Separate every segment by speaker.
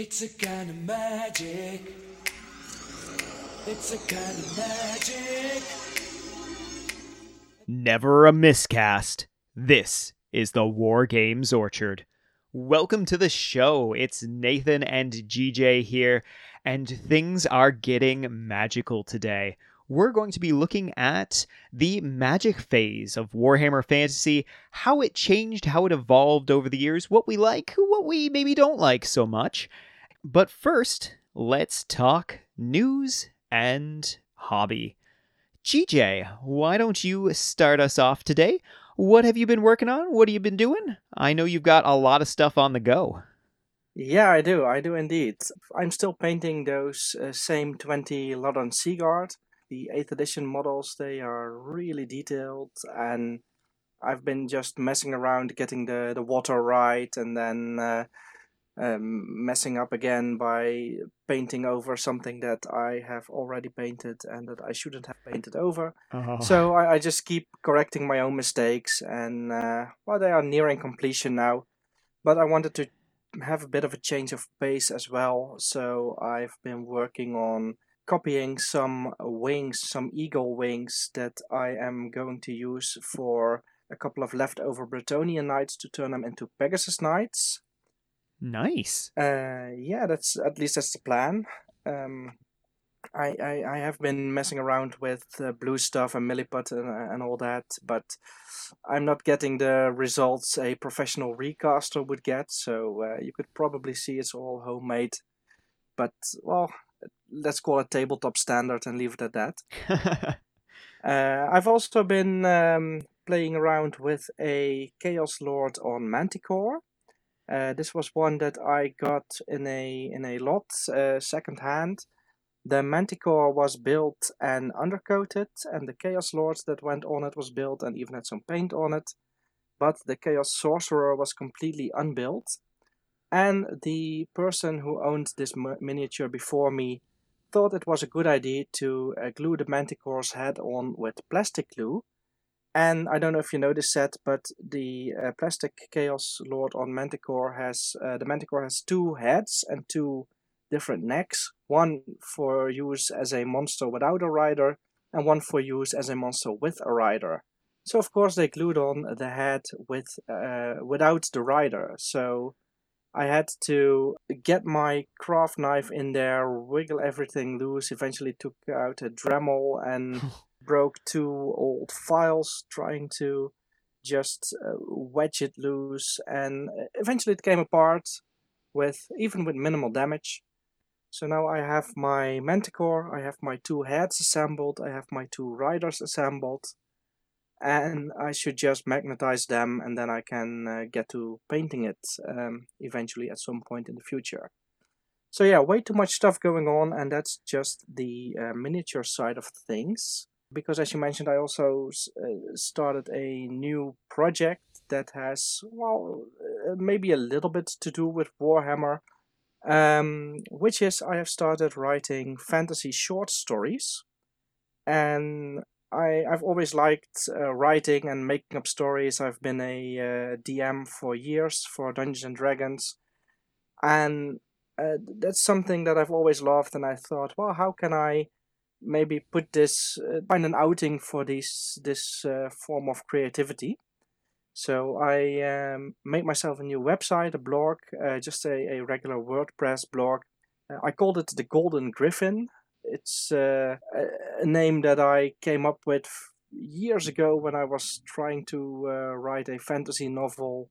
Speaker 1: It's a kind of magic. It's a kind of magic.
Speaker 2: Never a miscast. This is the War Games Orchard. Welcome to the show. It's Nathan and GJ here, and things are getting magical today. We're going to be looking at the magic phase of Warhammer Fantasy, how it changed, how it evolved over the years, what we like, what we maybe don't like so much. But first, let's talk news and hobby. GJ, why don't you start us off today? What have you been working on? What have you been doing? I know you've got a lot of stuff on the go.
Speaker 3: Yeah, I do. I do indeed. I'm still painting those uh, same 20 Lothern Seaguard. The 8th edition models, they are really detailed and I've been just messing around getting the, the water right and then uh, um, messing up again by painting over something that I have already painted and that I shouldn't have painted over.
Speaker 2: Oh.
Speaker 3: So I, I just keep correcting my own mistakes, and uh, well, they are nearing completion now. But I wanted to have a bit of a change of pace as well, so I've been working on copying some wings, some eagle wings that I am going to use for a couple of leftover Bretonnian knights to turn them into Pegasus knights.
Speaker 2: Nice.
Speaker 3: Uh, yeah, that's at least that's the plan. Um, I, I I have been messing around with uh, blue stuff and milliput and, and all that, but I'm not getting the results a professional recaster would get. So uh, you could probably see it's all homemade, but well, let's call it tabletop standard and leave it at that. Uh, I've also been um, playing around with a Chaos Lord on Manticore. Uh, this was one that I got in a in a lot uh, second hand. The Manticore was built and undercoated, and the Chaos Lord that went on it was built and even had some paint on it. But the Chaos Sorcerer was completely unbuilt. And the person who owned this mi- miniature before me thought it was a good idea to uh, glue the Manticore's head on with plastic glue. And I don't know if you this set, but the uh, plastic Chaos Lord on Manticore has uh, the Manticore has two heads and two different necks. One for use as a monster without a rider, and one for use as a monster with a rider. So of course they glued on the head with uh, without the rider. So I had to get my craft knife in there, wiggle everything loose. Eventually took out a Dremel and broke two old files trying to just uh, wedge it loose and uh, eventually it came apart with even with minimal damage. So now i have my manticore i have my two heads assembled i have my two riders assembled and i should just magnetize them and then i can uh, get to painting it um, eventually at some point in the future. So yeah way too much stuff going on and that's just the uh, miniature side of things because as you mentioned i also uh, started a new project that has well uh, maybe a little bit to do with warhammer um, which is i have started writing fantasy short stories and I, I've always liked uh, writing and making up stories. I've been a uh, DM for years for Dungeons and Dragons, and uh, that's something that I've always loved. And I thought, well, how can I maybe put this uh, find an outing for this this uh, form of creativity. So i um, made myself a new website a blog uh, just a, a regular wordpress blog. Uh, i called it the golden griffin. It's uh, a, name that i came up with years ago when i was trying to uh, write a fantasy novel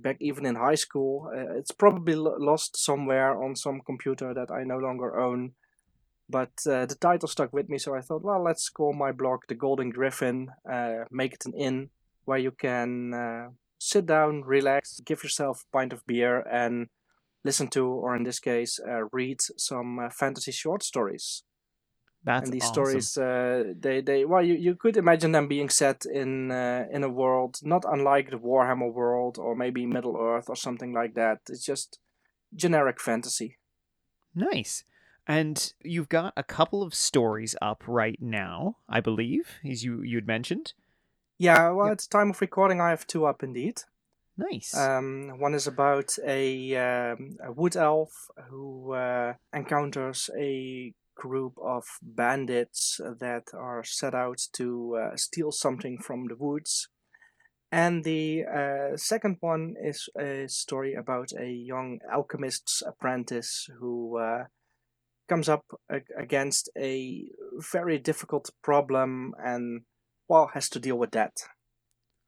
Speaker 3: back even in high school. It's probably lost somewhere on some computer that i no longer own but uh, the title stuck with me, so I thought, well, let's call my blog the Golden Griffin, uh, make it an inn where you can uh, sit down, relax, give yourself a pint of beer, and listen to, or in this case, uh, read some uh, fantasy short stories.
Speaker 2: That's
Speaker 3: and these
Speaker 2: awesome.
Speaker 3: stories, uh, they, they, well, you, you could imagine them being set in uh, in a world not unlike the Warhammer world, or maybe Middle Earth, or something like that. It's just generic fantasy.
Speaker 2: Nice. And you've got a couple of stories up right now, I believe, as you you'd mentioned.
Speaker 3: Yeah, well, at the time of recording, I have two up indeed.
Speaker 2: Nice.
Speaker 3: Um, one is about a, um, a wood elf who uh, encounters a group of bandits that are set out to uh, steal something from the woods. And the uh, second one is a story about a young alchemist's apprentice who uh, comes up ag- against a very difficult problem and, well, has to deal with that.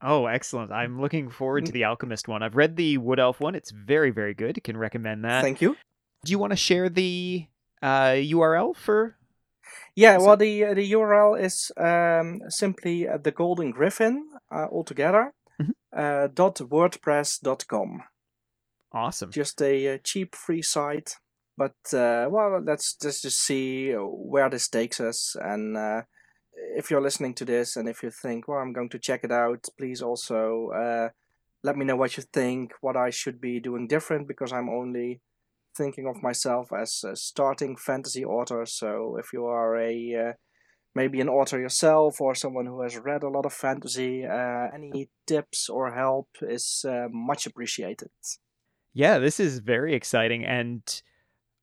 Speaker 2: oh, excellent. I'm looking forward to the Alchemist one. I've read the Wood Elf one. It's very, very good. Can recommend that.
Speaker 3: Thank you.
Speaker 2: Do you want to share the uh, URL for?
Speaker 3: Yeah, well, the uh, the URL is um, simply uh, the Golden Griffin uh, altogether.
Speaker 2: Mhm.
Speaker 3: Uh, dot wordpress dot com.
Speaker 2: Awesome.
Speaker 3: Just a, uh cheap free site, but uh, well, let's just just see where this takes us. And uh, if you're listening to this, and if you think, well, I'm going to check it out, please also uh, let me know what you think. What I should be doing different because I'm only thinking of myself as a starting fantasy author. So if you are a uh, maybe an author yourself or someone who has read a lot of fantasy, uh, any tips or help is uh, much appreciated.
Speaker 2: Yeah, this is very exciting, and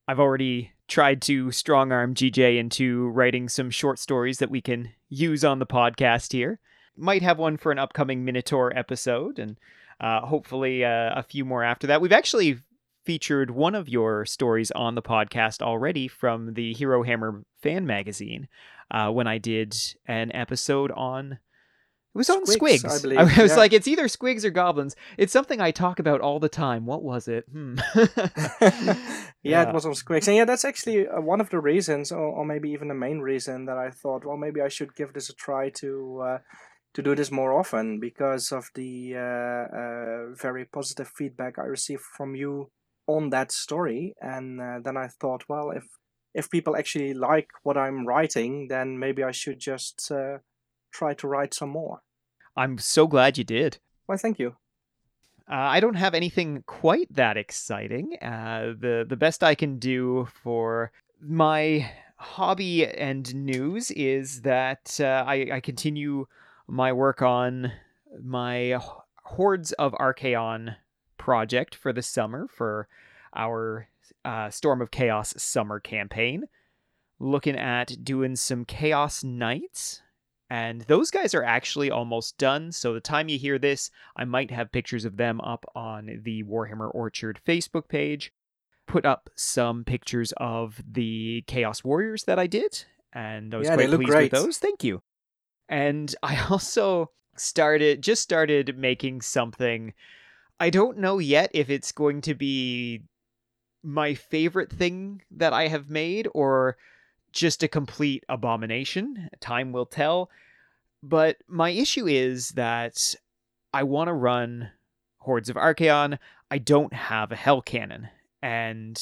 Speaker 2: I've already tried to strong arm GJ into writing some short stories that we can use on the podcast here. Might have one for an upcoming Minotaur episode, and uh, hopefully uh, a few more after that. We've actually featured one of your stories on the podcast already from the Hero Hammer fan magazine uh, when I did an episode on. It was on
Speaker 3: Squigs,
Speaker 2: Squigs.
Speaker 3: I believe,
Speaker 2: I was
Speaker 3: yeah.
Speaker 2: like, it's either Squigs or Goblins. It's something I talk about all the time. What was it? Hmm.
Speaker 3: yeah, it was on Squigs. And yeah, that's actually uh, one of the reasons, or, or maybe even the main reason, that I thought, well, maybe I should give this a try to uh, to do this more often because of the uh, uh, very positive feedback I received from you on that story. And uh, then I thought, well, if if people actually like what I'm writing, then maybe I should just uh, try to write some more.
Speaker 2: I'm so glad you did.
Speaker 3: Why, thank you.
Speaker 2: Uh, I don't have anything quite that exciting. Uh, the the best I can do for my hobby and news is that uh, I, I continue my work on my Hordes of Archaon project for the summer for our uh, Storm of Chaos summer campaign. Looking at doing some Chaos Knights. And those guys are actually almost done. So the time you hear this, I might have pictures of them up on the Warhammer Orchard Facebook page. Put up some pictures of the Chaos Warriors that I did, and I was
Speaker 3: Yeah,
Speaker 2: quite pleased
Speaker 3: great.
Speaker 2: with those. Thank you. And I also started just started making something. I don't know yet if it's going to be my favorite thing that I have made or just a complete abomination. Time will tell. But my issue is that I want to run Hordes of Archaon. I don't have a Hell Cannon. And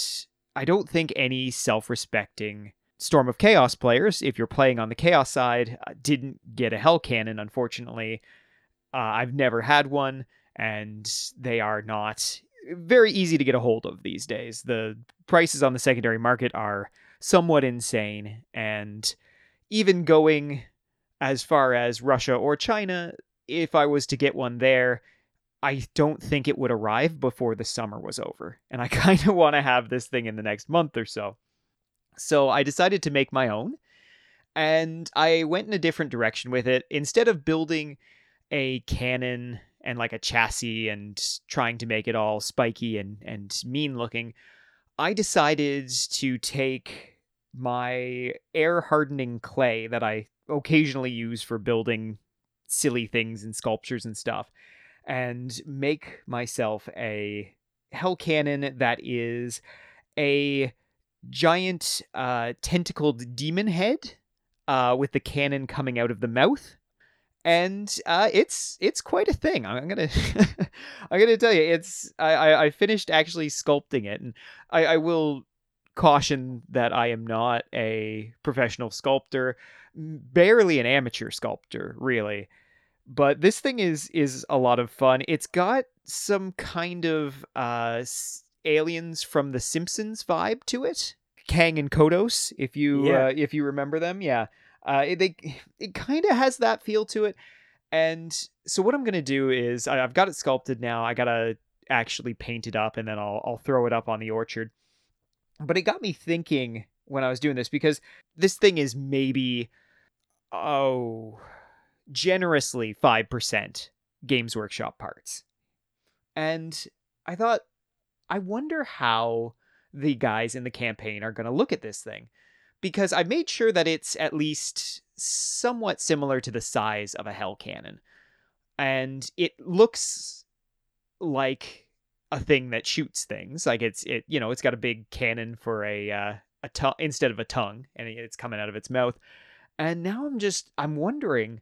Speaker 2: I don't think any self respecting Storm of Chaos players, if you're playing on the Chaos side, uh, didn't get a Hell Cannon, unfortunately. Uh, I've never had one, and they are not very easy to get a hold of these days. The prices on the secondary market are somewhat insane, and even going as far as Russia or China, if I was to get one there, I don't think it would arrive before the summer was over. And I kind of want to have this thing in the next month or so. So I decided to make my own, and I went in a different direction with it. Instead of building a cannon and like a chassis and trying to make it all spiky and, and mean looking, I decided to take my air hardening clay that I occasionally use for building silly things and sculptures and stuff and make myself a hell cannon that is a giant uh, tentacled demon head uh, with the cannon coming out of the mouth and uh, it's it's quite a thing. I'm gonna I'm gonna tell you, it's I, I finished actually sculpting it, and I, I will caution that I am not a professional sculptor, barely an amateur sculptor, really. But this thing is is a lot of fun. It's got some kind of uh, aliens from The Simpsons vibe to it, Kang and Kodos, if you
Speaker 3: Yeah.
Speaker 2: uh, if you remember them, yeah. Uh, it, they it kind of has that feel to it, And so what I'm gonna do is I, I've got it sculpted now. I gotta actually paint it up, and then I'll I'll throw it up on the orchard. But it got me thinking when I was doing this because this thing is maybe oh generously 5% Games Workshop parts. And I thought I wonder how the guys in the campaign are going to look at this thing because I made sure that it's at least somewhat similar to the size of a hell cannon. And it looks like a thing that shoots things. Like it's it you know, it's got a big cannon for a uh, a tongue instead of a tongue and it's coming out of its mouth. And now I'm just I'm wondering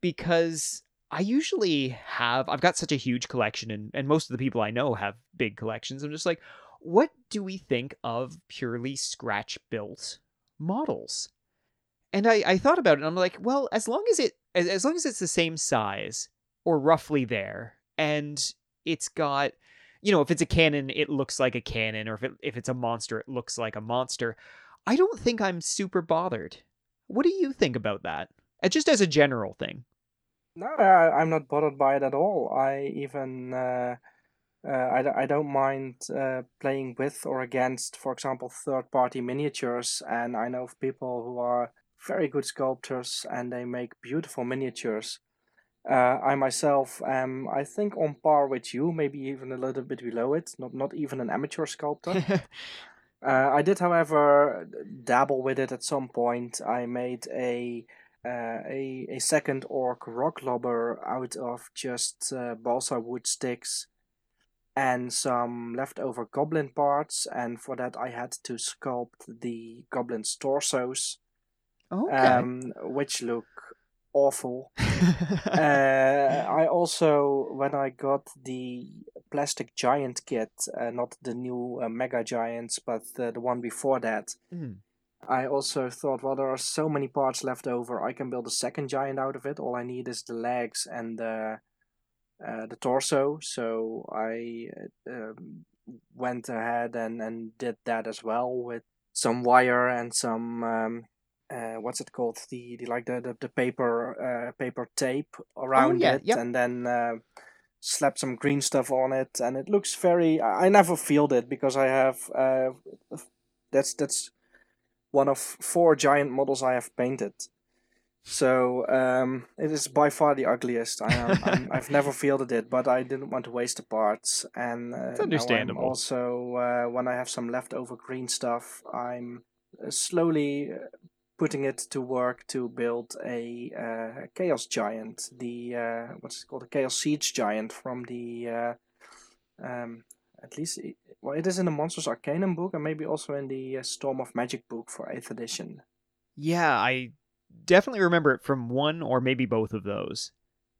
Speaker 2: because I usually have I've got such a huge collection and and most of the people I know have big collections. I'm just like what do we think of purely scratch built models? And I, I thought about it and I'm like, well, as long as it as, as long as it's the same size or roughly there and it's got you know, if it's a cannon, it looks like a cannon, or if it, if it's a monster, it looks like a monster. I don't think I'm super bothered. What do you think about that? Uh, just as a general thing.
Speaker 3: No, I, I'm not bothered by it at all. I even uh, uh, I, I don't mind uh, playing with or against, for example, third-party miniatures. And I know of people who are very good sculptors and they make beautiful miniatures. Uh, I myself am, I think, on par with you, maybe even a little bit below it. Not not even an amateur sculptor. uh, I did, however, dabble with it at some point. I made a uh, a a second orc rock lobber out of just uh, balsa wood sticks and some leftover goblin parts, and for that I had to sculpt the goblin's torsos,
Speaker 2: okay.
Speaker 3: um, which look awful. uh, I also, when I got the plastic giant kit, uh, not the new uh, mega giants, but the, the one before that,
Speaker 2: Mm.
Speaker 3: I also thought, well, there are so many parts left over. I can build a second giant out of it. All I need is the legs and the uh, the torso. So I um, went ahead and, and did that as well with some wire and some um, uh, what's it called? The, the like the the, the paper uh, paper tape around
Speaker 2: yeah,
Speaker 3: it,
Speaker 2: yep.
Speaker 3: and then uh, slap some green stuff on it, and it looks very. I never feel it because I have. Uh, that's that's one of four giant models I have painted. So um, it is by far the ugliest. I I've never fielded it, but I didn't want to waste the parts. And uh,
Speaker 2: It's understandable.
Speaker 3: also, uh, when I have some leftover green stuff, I'm uh, slowly uh, putting it to work to build a uh, chaos giant. The uh, what's it called? A chaos siege giant from the. Uh, um, at least, it, well, it is in the Monsters Arcanum book, and maybe also in the uh, Storm of Magic book for eighth edition.
Speaker 2: Yeah, I definitely remember it from one or maybe both of those.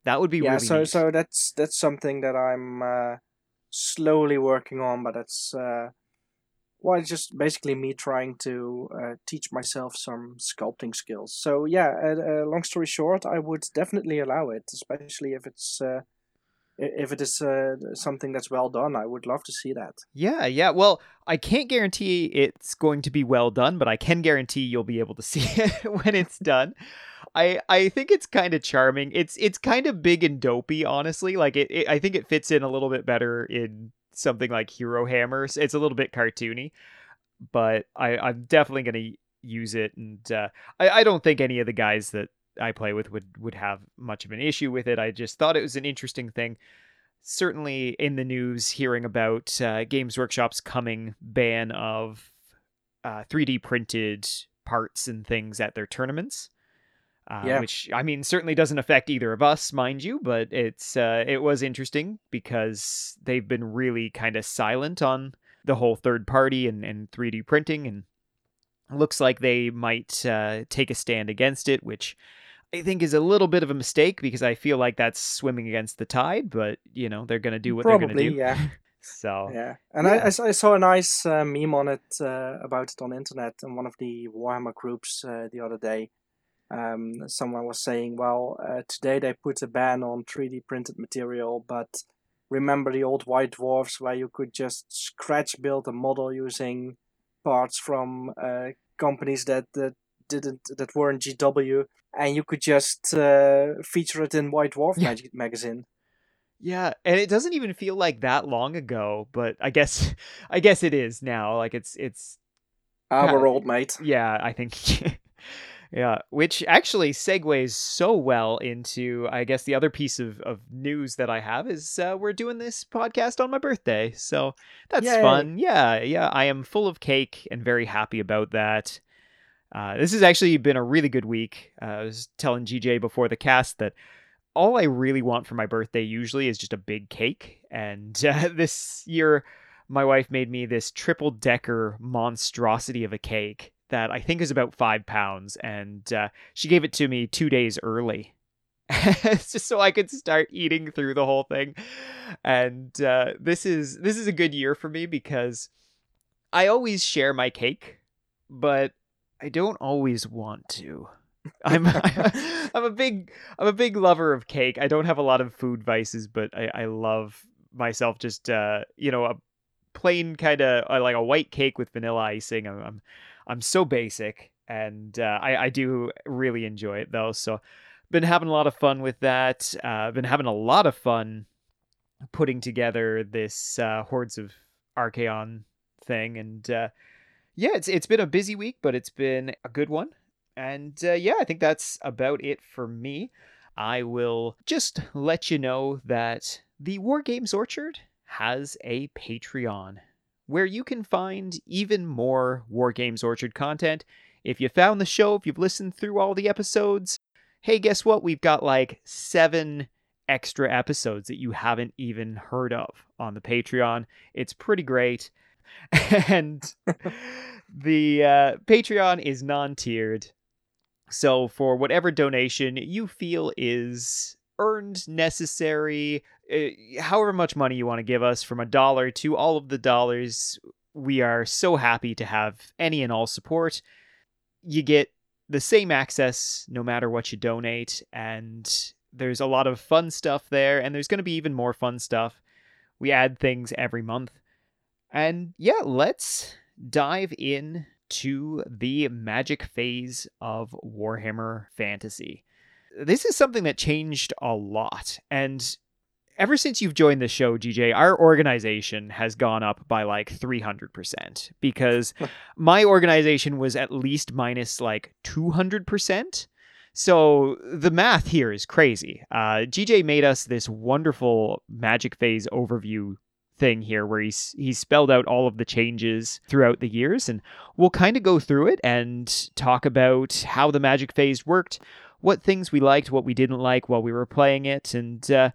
Speaker 2: That would be
Speaker 3: yeah
Speaker 2: really
Speaker 3: so
Speaker 2: neat.
Speaker 3: so that's that's something that i'm uh, slowly working on but that's uh well it's just basically me trying to uh, teach myself some sculpting skills so yeah uh, uh, long story short i would definitely allow it especially if it's uh, if it is uh, something that's well done i would love to see that
Speaker 2: Yeah, yeah. Well, I can't guarantee it's going to be well done, but I can guarantee you'll be able to see it when it's done. I I think it's kind of charming. It's it's kind of big and dopey, honestly. Like it, it I think it fits in a little bit better in something like Hero Hammers. It's a little bit cartoony, but I I'm definitely gonna use it, and uh, I I don't think any of the guys that I play with would would have much of an issue with it. I just thought it was an interesting thing certainly in the news hearing about uh, Games Workshop's coming ban of uh, 3D printed parts and things at their tournaments. Uh,
Speaker 3: Yeah.
Speaker 2: Which I mean certainly doesn't affect either of us, mind you, but it's uh, it was interesting because they've been really kind of silent on the whole third party and, and 3D printing, and looks like they might uh, take a stand against it, which I think is a little bit of a mistake because I feel like that's swimming against the tide, but you know, they're going to do what they're going to
Speaker 3: probably
Speaker 2: do.
Speaker 3: yeah
Speaker 2: So,
Speaker 3: Yeah, and
Speaker 2: Yeah.
Speaker 3: I, I saw a nice uh, meme on it uh, about it on internet in one of the Warhammer groups uh, the other day. Um, someone was saying, "Well, uh, today they put a ban on 3D printed material, but remember the old White Dwarfs where you could just scratch build a model using parts from uh, companies that, that didn't that weren't GW, and you could just uh, feature it in White Dwarf
Speaker 2: Yeah.
Speaker 3: Magic magazine.
Speaker 2: Yeah, and it doesn't even feel like that long ago, but I guess I guess it is now. Like it's it's Yeah.
Speaker 3: old, mate.
Speaker 2: yeah, I think yeah, which actually segues so well into I guess the other piece of of news that I have is uh, we're doing this podcast on my birthday. So that's
Speaker 3: Yay.
Speaker 2: fun. Yeah, yeah, I am full of cake and very happy about that. Uh, this has actually been a really good week. Uh, I was telling GJ before the cast that all I really want for my birthday usually is just a big cake. And uh, this year, my wife made me this triple decker monstrosity of a cake that I think is about five pounds. And uh, she gave it to me two days early. Just so I could start eating through the whole thing. And uh, this is this is a good year for me because I always share my cake, but I don't always want to. I'm I'm a big I'm a big lover of cake. I don't have a lot of food vices, but I, I love myself just uh you know a plain kind of uh, like a white cake with vanilla icing. I'm I'm, I'm so basic, and uh, I I do really enjoy it though. So been having a lot of fun with that. Uh, been having a lot of fun putting together this uh, hordes of Archaon thing, and uh, yeah, it's it's been a busy week, but it's been a good one. And uh, yeah, I think that's about it for me. I will just let you know that the War Games Orchard has a Patreon where you can find even more War Games Orchard content. If you found the show, if you've listened through all the episodes, hey, guess what? We've got like seven extra episodes that you haven't even heard of on the Patreon. It's pretty great. and the uh, Patreon is non tiered. So, for whatever donation you feel is earned, necessary, Eh, however much money you want to give us, from a dollar to all of the dollars, we are so happy to have any and all support. You get the same access no matter what you donate, and there's a lot of fun stuff there, and there's going to be even more fun stuff. We add things every month. And yeah, let's dive in to the magic phase of Warhammer Fantasy. This is something that changed a lot. And ever since you've joined the show, GJ, our organization has gone up by like 300% because my organization was at least minus like 200%. So the math here is crazy. Uh, GJ made us this wonderful magic phase overview thing here where he's he's spelled out all of the changes throughout the years and we'll kind of go through it and talk about how the magic phase worked what things we liked what we didn't like while we were playing it and uh,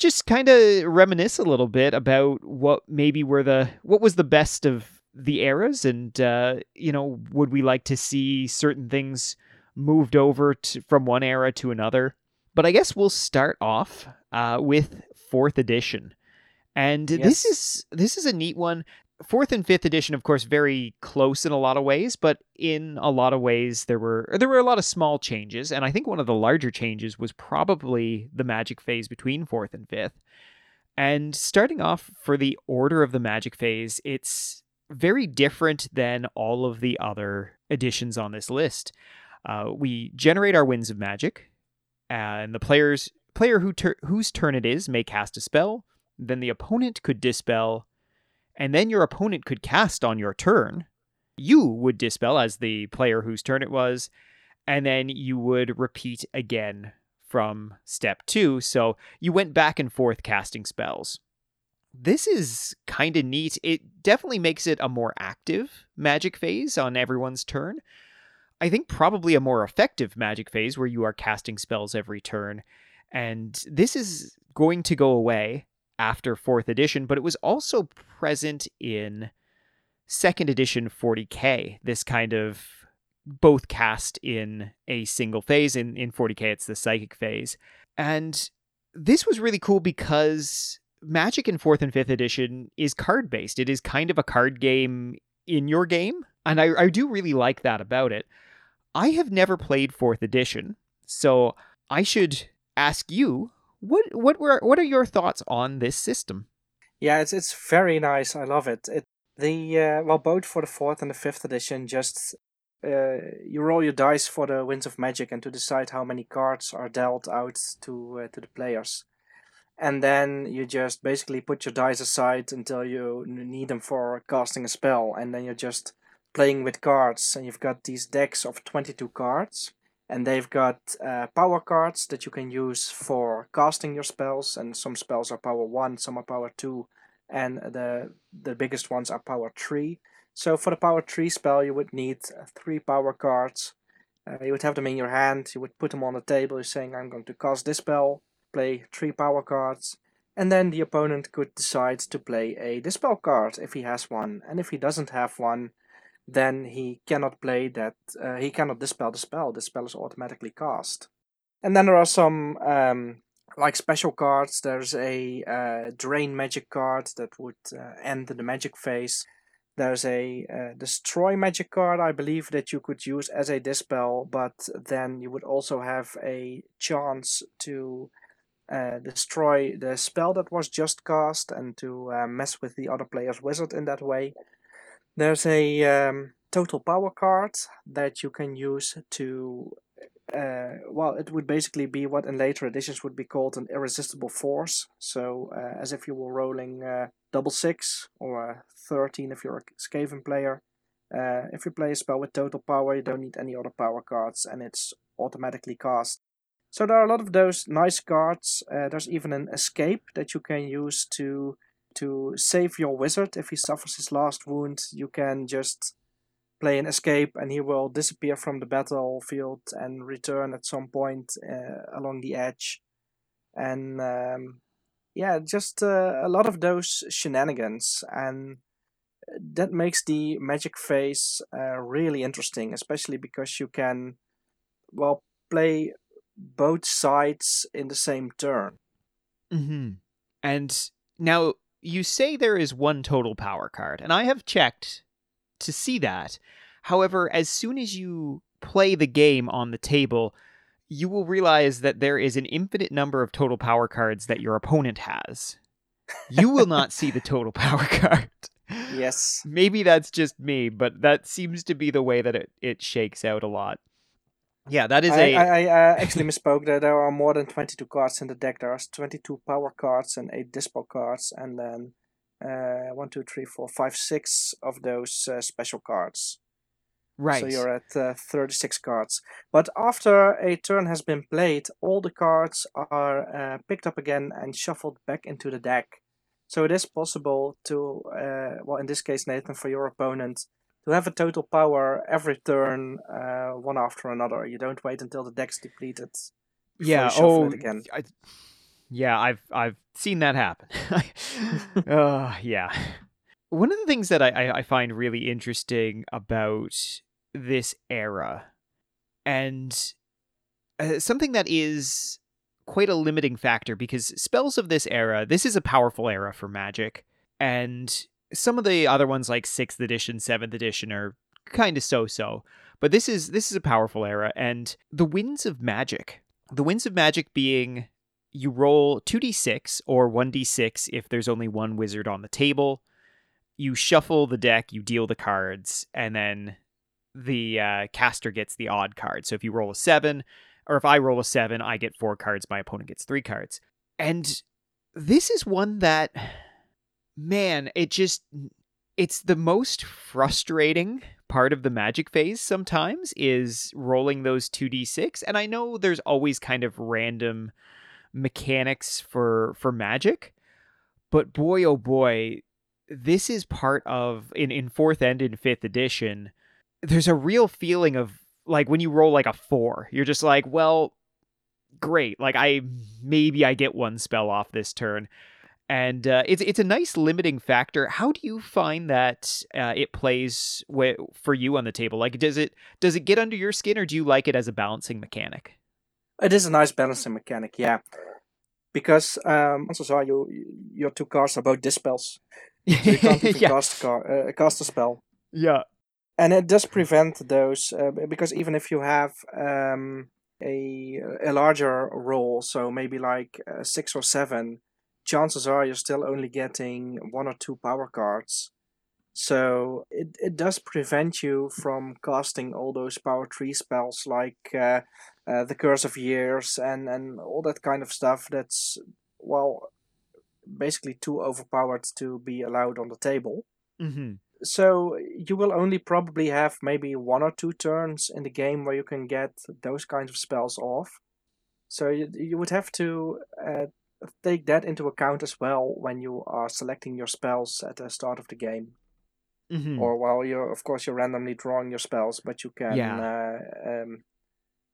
Speaker 2: just kind of reminisce a little bit about what maybe were the what was the best of the eras and uh, you know would we like to see certain things moved over to, from one era to another? But i guess we'll start off uh, with fourth edition. And this is this is a neat one. Fourth and fifth edition, of course, very close in a lot of ways, but in a lot of ways there were there were a lot of small changes, and I think one of the larger changes was probably the magic phase between fourth and fifth. And starting off for the order of the magic phase, it's very different than all of the other editions on this list. Uh, we generate our winds of magic, and the players player who tur- whose turn it is may cast a spell then the opponent could dispel, and then your opponent could cast on your turn. You would dispel as the player whose turn it was, and then you would repeat again from step two. So you went back and forth casting spells. This is kind of neat. It definitely makes it a more active magic phase on everyone's turn. I think probably a more effective magic phase where you are casting spells every turn. And this is going to go away after fourth edition, but it was also present in second edition 40k. This kind of both cast in a single phase. In, in 40k, it's the psychic phase. And this was really cool because Magic in fourth and fifth edition is card based. It is kind of a card game in your game. And I, I do really like that about it. I have never played fourth edition, so I should ask you what what were what are your thoughts on this system?
Speaker 3: Yeah, it's it's very nice. I love it. It the uh, well both for the fourth and the fifth edition just uh, you roll your dice for the winds of magic and to decide how many cards are dealt out to uh, to the players and then you just basically put your dice aside until you need them for casting a spell and then you're just playing with cards and you've got these decks of 22 cards and they've got uh, power cards that you can use for casting your spells and some spells are power 1 some are power 2 and the the biggest ones are power 3 so for the power 3 spell you would need 3 power cards. Uh, you would have them in your hand you would put them on the table you're saying i'm going to cast this spell play 3 power cards and then the opponent could decide to play a dispel card if he has one and if he doesn't have one then he cannot play that uh, he cannot dispel the spell. The spell is automatically cast. And then there are some um, like special cards. There's a uh, drain magic card that would uh, end the magic phase. There's a uh, destroy magic card i believe that you could use as a dispel but then you would also have a chance to uh, destroy the spell that was just cast and to uh, mess with the other player's wizard in that way there's a um, total power card that you can use to uh, well, it would basically be what in later editions would be called an irresistible force. So, uh, as if you were rolling uh, double six or 13 if you're a Skaven player. Uh, if you play a spell with total power, you don't need any other power cards and it's automatically cast. So, there are a lot of those nice cards. Uh, there's even an escape that you can use to to save your wizard if he suffers his last wound. You can just play an escape and he will disappear from the battlefield and return at some point uh, along the edge and um, yeah just uh, a lot of those shenanigans and that makes the magic phase uh, really interesting especially because you can well play both sides in the same turn
Speaker 2: mm-hmm. and now you say there is one total power card and i have checked to see that. However, as soon as you play the game on the table, you will realize that there is an infinite number of total power cards that your opponent has. You will not see the total power card.
Speaker 3: Yes.
Speaker 2: Maybe that's just me, but that seems to be the way that it, it shakes out a lot. Yeah, that is
Speaker 3: I,
Speaker 2: a.
Speaker 3: I, I uh, actually misspoke. There, there are more than 22 cards in the deck. There are 22 power cards and 8 dispel cards, and then uh, one, two, three, four, five, six of those uh, special cards.
Speaker 2: Right.
Speaker 3: So you're at uh, 36 cards. But after a turn has been played, all the cards are uh, picked up again and shuffled back into the deck. So it is possible to, uh, well, in this case, Nathan, for your opponent, to have a total power every turn, uh, one after another. You don't wait until the deck's depleted.
Speaker 2: Yeah. Oh, again. I, yeah, I've I've seen that happen. uh, yeah. One of the things that I, I find really interesting about this era, and uh, something that is quite a limiting factor because spells of this era, this is a powerful era for magic, and some of the other ones like sixth edition, seventh edition are kind of so-so. But this is this is a powerful era, and the winds of magic, the winds of magic being you roll 2d6 or 1d6 if there's only one wizard on the table. You shuffle the deck, you deal the cards, and then the uh, caster gets the odd card. So if you roll a seven, or if I roll a seven, I get four cards, my opponent gets three cards. And this is one that, man, it just, it's the most frustrating part of the magic phase sometimes is rolling those 2d6. And I know there's always kind of random mechanics for for magic but boy oh boy this is part of in in fourth and in fifth edition there's a real feeling of like when you roll like a four you're just like well great like i maybe i get one spell off this turn and uh, it's it's a nice limiting factor. How do you find that uh, it plays w- for you on the table? Like, does it does it get under your skin, or do you like it as a balancing mechanic?
Speaker 3: It is a nice balancing mechanic, yeah. Because um, chances are you your two cards are both dispels. So you can't even yeah. cast, car, uh, cast a spell.
Speaker 2: Yeah.
Speaker 3: And it does prevent those uh, because even if you have um, a a larger roll, so maybe like uh, six or seven, chances are you're still only getting one or two power cards. So it, it does prevent you from casting all those power tree spells like uh, uh, the Curse of Years and, and all that kind of stuff that's, well, basically too overpowered to be allowed on the table.
Speaker 2: Mm-hmm.
Speaker 3: So you will only probably have maybe one or two turns in the game where you can get those kinds of spells off. So you, you would have to uh, take that into account as well when you are selecting your spells at the start of the game.
Speaker 2: Mm-hmm.
Speaker 3: Or while you're, of course, you're randomly drawing your spells, but you can.
Speaker 2: Yeah.
Speaker 3: Uh, um,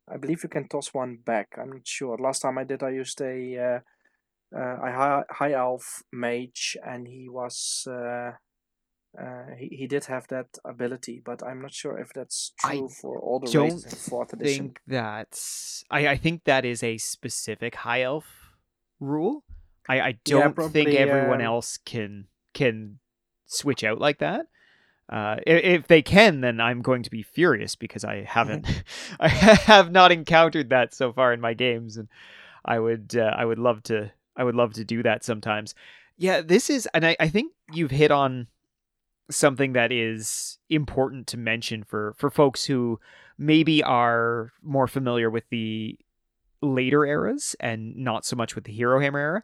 Speaker 3: I believe you can toss one back. I'm not sure. Last time I did, I used a uh, uh, high, high elf mage, and he was. Uh, uh, he, he did have that ability, but I'm not sure if that's
Speaker 2: I
Speaker 3: true for all the races in fourth edition.
Speaker 2: think that's I, I think that is a specific high elf rule. I, I don't think
Speaker 3: probably,
Speaker 2: everyone
Speaker 3: um,
Speaker 2: else can can switch out like that. Uh, if they can, then I'm going to be furious because I haven't, I have not encountered that so far in my games, and I would, uh, I would love to, I would love to do that sometimes. Yeah, this is, and I, I think you've hit on something that is important to mention for for folks who maybe are more familiar with the later eras and not so much with the hero hammer era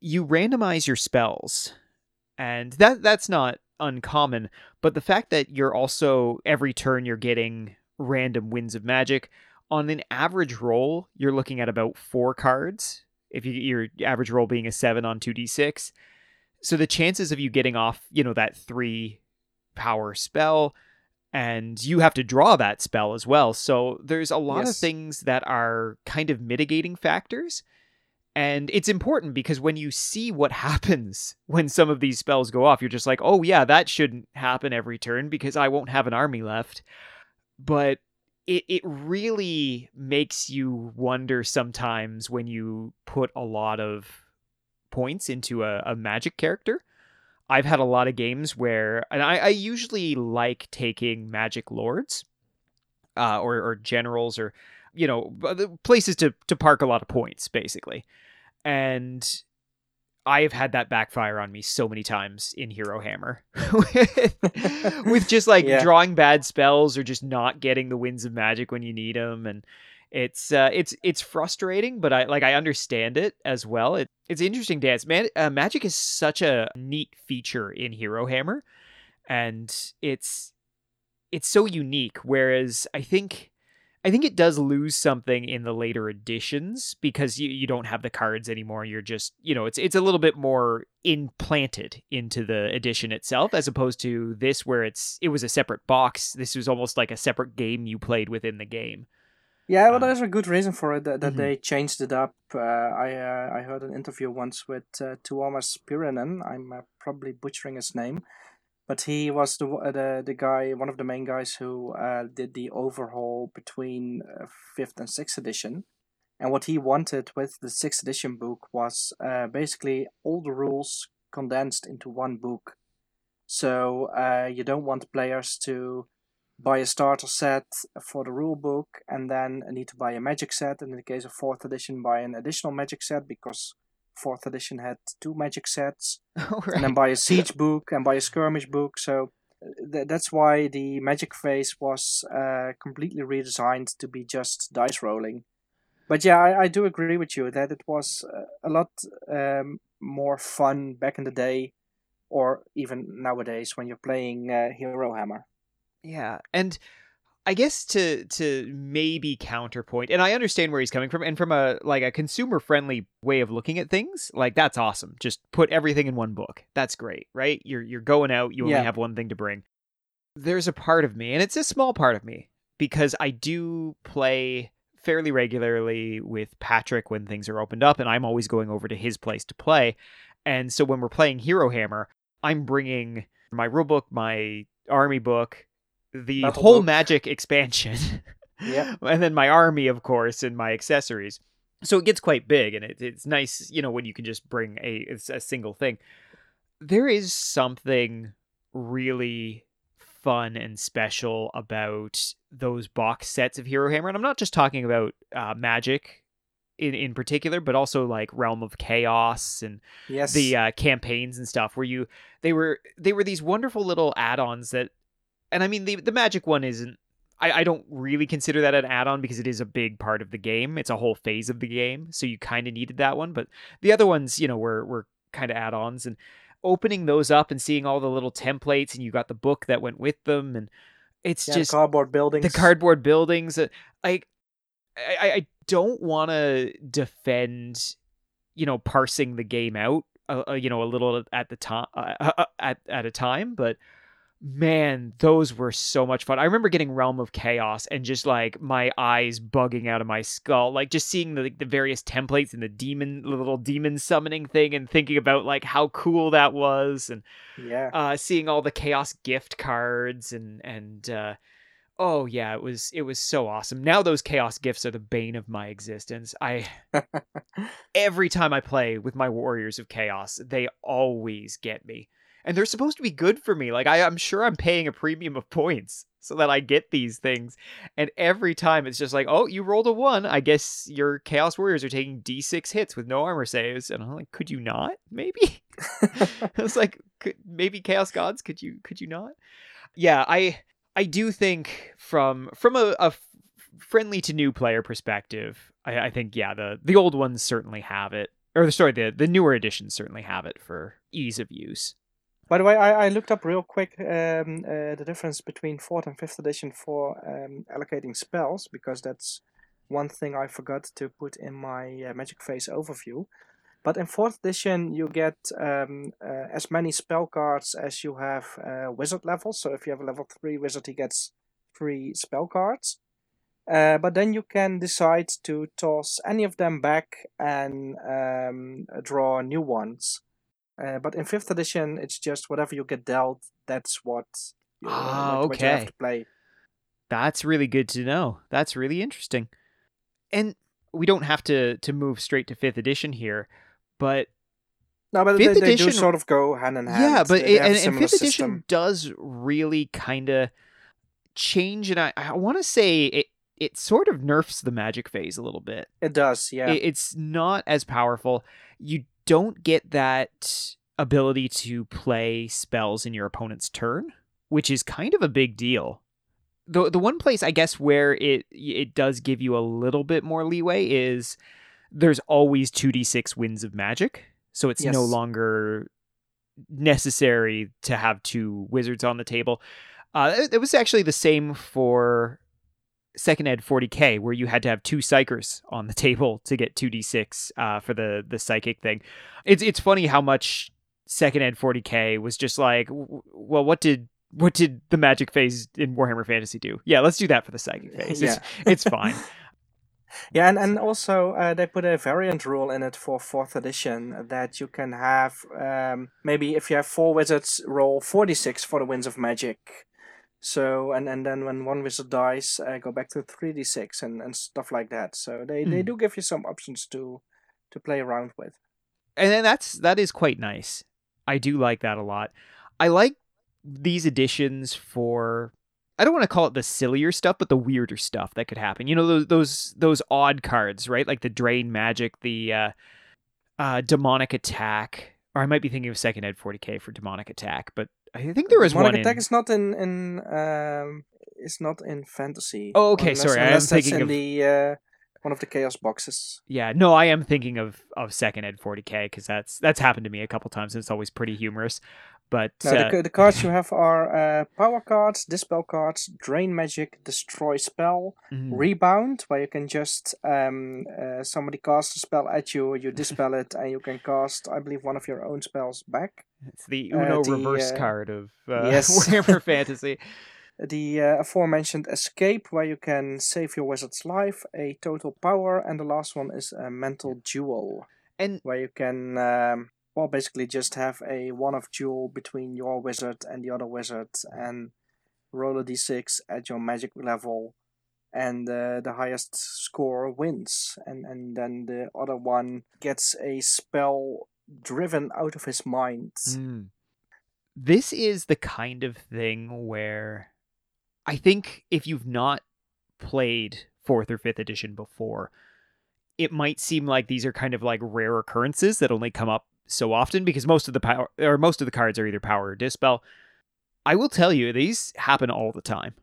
Speaker 2: you randomize your spells. And that that's not uncommon but the fact that you're also every turn you're getting random winds of magic on an average roll you're looking at about four cards if you your average roll being a 7 on 2d6 so the chances of you getting off you know that 3 power spell and you have to draw that spell as well so there's a lot of things that are kind of mitigating factors and it's important because when you see what happens when some of these spells go off, you're just like, oh, yeah, that shouldn't happen every turn because I won't have an army left. But it, it really makes you wonder sometimes when you put a lot of points into a, a magic character. I've had a lot of games where, and I, I usually like taking magic lords uh, or, or generals or, you know, places to, to park a lot of points, basically and I have had that backfire on me so many times in Hero Hammer with, with just like
Speaker 3: Yeah.
Speaker 2: drawing bad spells or just not getting the winds of magic when you need them and it's uh, it's it's frustrating but I like I understand it as well it, it's interesting dance man uh, magic is such a neat feature in Hero Hammer and it's it's so unique whereas I think I think it does lose something in the later editions because you, you don't have the cards anymore. You're just, you know, it's it's a little bit more implanted into the edition itself as opposed to this where it's it was a separate box. This was almost like a separate game you played within the game.
Speaker 3: Yeah, well,
Speaker 2: Um,
Speaker 3: there's a good reason for it that, that
Speaker 2: Mhm.
Speaker 3: they changed it up. Uh, I uh, I heard an interview once with uh, Tuomas Pirinen. I'm uh, probably butchering his name, but he was the the the guy, one of the main guys who uh, did the overhaul between uh, fifth and sixth edition. And what he wanted with the sixth edition book was uh, basically all the rules condensed into one book. So uh, you don't want players to buy a starter set for the rule book and then need to buy a magic set. And in the case of fourth edition, buy an additional magic set because fourth edition had two magic sets. And then buy a siege book and buy a skirmish book. So uh, th- that's why the magic phase was uh, completely redesigned to be just dice rolling. But yeah, I, I do agree with you that it was uh, a lot um, more fun back in the day, or even nowadays when you're playing uh, Hero Hammer.
Speaker 2: Yeah, and I guess to to maybe counterpoint, and I understand where he's coming from, and from a like a consumer friendly way of looking at things, like that's awesome. Just put everything in one book. That's great, right? You're you're going out, you
Speaker 3: Yeah.
Speaker 2: only have one thing to bring. There's a part of me, and it's a small part of me, because I do play fairly regularly with Patrick when things are opened up, and I'm always going over to his place to play. And so when we're playing Hero Hammer, I'm bringing my rulebook, my army book, the whole magic expansion,
Speaker 3: yeah.
Speaker 2: and then my army, of course, and my accessories. So it gets quite big, and it, it's nice, you know, when you can just bring a a single thing. There is something really fun and special about those box sets of Hero Hammer, and I'm not just talking about uh, Magic in in particular, but also like Realm of Chaos and
Speaker 3: Yes.
Speaker 2: the uh, campaigns and stuff where you they were they were these wonderful little add-ons that and I mean the the magic one isn't I, I don't really consider that an add-on because it is a big part of the game. It's a whole phase of the game, so you kind of needed that one. But the other ones, you know, were were kind of add-ons, and opening those up and seeing all the little templates, and you got the book that went with them, and it's
Speaker 3: yeah,
Speaker 2: just
Speaker 3: cardboard buildings.
Speaker 2: the cardboard buildings. uh, Like, I, I don't want to defend, you know, parsing the game out, uh, uh, you know, a little at the time, uh, uh, at at a time, but man, those were so much fun. I remember getting Realm of Chaos and just like my eyes bugging out of my skull, like just seeing the the various templates and the demon, the little demon summoning thing, and thinking about like how cool that was, and
Speaker 3: Yeah.
Speaker 2: uh, seeing all the chaos gift cards and and uh, oh yeah, it was it was so awesome. Now those chaos gifts are the bane of my existence. I every time I play with my warriors of chaos, they always get me, and they're supposed to be good for me. Like I, I'm sure I'm paying a premium of points so that I get these things, and every time it's just like, oh, you rolled a one. I guess your chaos warriors are taking d6 hits with no armor saves, and I'm like, could you not? Maybe. I was like, could, maybe Chaos Gods, could you could you not? Yeah, I I do think from from a friendly to new player perspective, I, I think yeah the the old ones certainly have it, or sorry the the newer editions certainly have it for ease of use.
Speaker 3: By the way, I, I looked up real quick um, uh, the difference between fourth and fifth edition for um, allocating spells because that's one thing I forgot to put in my uh, Magic Phase overview. But in fourth edition, you get um, uh, as many spell cards as you have uh, wizard levels. So if you have a level three wizard, he gets three spell cards. Uh, but then you can decide to toss any of them back and um, draw new ones. Uh, but in fifth edition, it's just whatever you get dealt. That's what you,
Speaker 2: Ah,
Speaker 3: what, what you have to play.
Speaker 2: That's really good to know. That's really interesting. And we don't have to to move straight to fifth edition here, but
Speaker 3: No, but
Speaker 2: Fifth
Speaker 3: they, they do
Speaker 2: edition-
Speaker 3: sort of go hand in hand.
Speaker 2: Yeah, but it, and, and fifth edition does really kind of change, and I, I want to say it it sort of nerfs the magic phase a little bit.
Speaker 3: It does, yeah.
Speaker 2: It- it's not as powerful. You don't get that ability to play spells in your opponent's turn, which is kind of a big deal. The the one place I guess where it it does give you a little bit more leeway is there's always 2d6 winds of magic. So it's no longer necessary to have two wizards on the table. Uh, it was actually the same for second ed 40k where you had to have two psykers on the table to get 2d6 uh, for the the psychic thing. It's it's funny how much second ed 40k was just like w- well what did what did the magic phase in warhammer fantasy do? Yeah let's do that for the psychic phase. It's, it's fine.
Speaker 3: Yeah, and, and also uh, they put a variant rule in it for fourth edition that you can have um, maybe if you have four wizards, roll 46 for the winds of magic. So and, and then when one wizard dies, uh, go back to 3d6 and, and stuff like that. So they, they
Speaker 2: Mm.
Speaker 3: do give you some options to to play around with.
Speaker 2: and then that's that is quite nice i do like that a lot i like these additions for I don't want to call it the sillier stuff, but the weirder stuff that could happen. You know those those those odd cards, right? Like the drain magic, the uh, uh, demonic attack, or I might be thinking of second ed 40k for demonic attack, but I think there was
Speaker 3: Demonic
Speaker 2: one.
Speaker 3: attack
Speaker 2: in...
Speaker 3: is not in in um is not in fantasy.
Speaker 2: Oh, okay,
Speaker 3: Unless-
Speaker 2: sorry, I am
Speaker 3: unless
Speaker 2: thinking
Speaker 3: in
Speaker 2: of-
Speaker 3: the uh, one of the chaos boxes.
Speaker 2: Yeah, no, I am thinking of of second ed 40k because that's that's happened to me a couple times and it's always pretty humorous. But
Speaker 3: No,
Speaker 2: uh,
Speaker 3: the, the cards you have are uh, power cards, dispel cards, drain magic, destroy spell,
Speaker 2: mhm.
Speaker 3: rebound, where you can just um uh, somebody casts a spell at you, you dispel it, and you can cast, I believe, one of your own spells back.
Speaker 2: it's the
Speaker 3: uh,
Speaker 2: Uno
Speaker 3: the,
Speaker 2: reverse
Speaker 3: uh,
Speaker 2: card of uh,
Speaker 3: yes.
Speaker 2: Warhammer Fantasy.
Speaker 3: The uh, aforementioned escape, where you can save your wizard's life, a total power, and the last one is a mental duel.
Speaker 2: And
Speaker 3: where you can um, well basically just have a one of duel between your wizard and the other wizard and roll a d6 at your magic level and uh, the highest score wins and and then the other one gets a spell driven out of his mind
Speaker 2: Mm. This is the kind of thing where I think if you've not played fourth or fifth edition before, it might seem like these are kind of like rare occurrences that only come up so often because most of the power or most of the cards are either power or dispel. I will tell you, these happen all the time.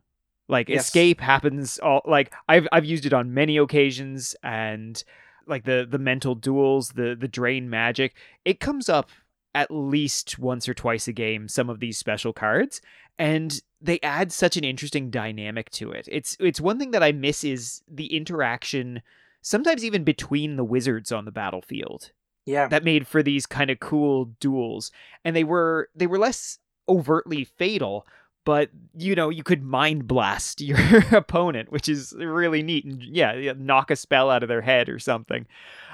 Speaker 2: Like
Speaker 3: Yes.
Speaker 2: escape happens all like I've I've used it on many occasions and like the the mental duels, the the drain magic, it comes up at least once or twice a game some of these special cards and they add such an interesting dynamic to it. It's it's one thing that I miss is the interaction sometimes even between the wizards on the battlefield
Speaker 3: Yeah.
Speaker 2: that made for these kind of cool duels and they were they were less overtly fatal but you know you could mind blast your opponent which is really neat and yeah knock a spell out of their head or something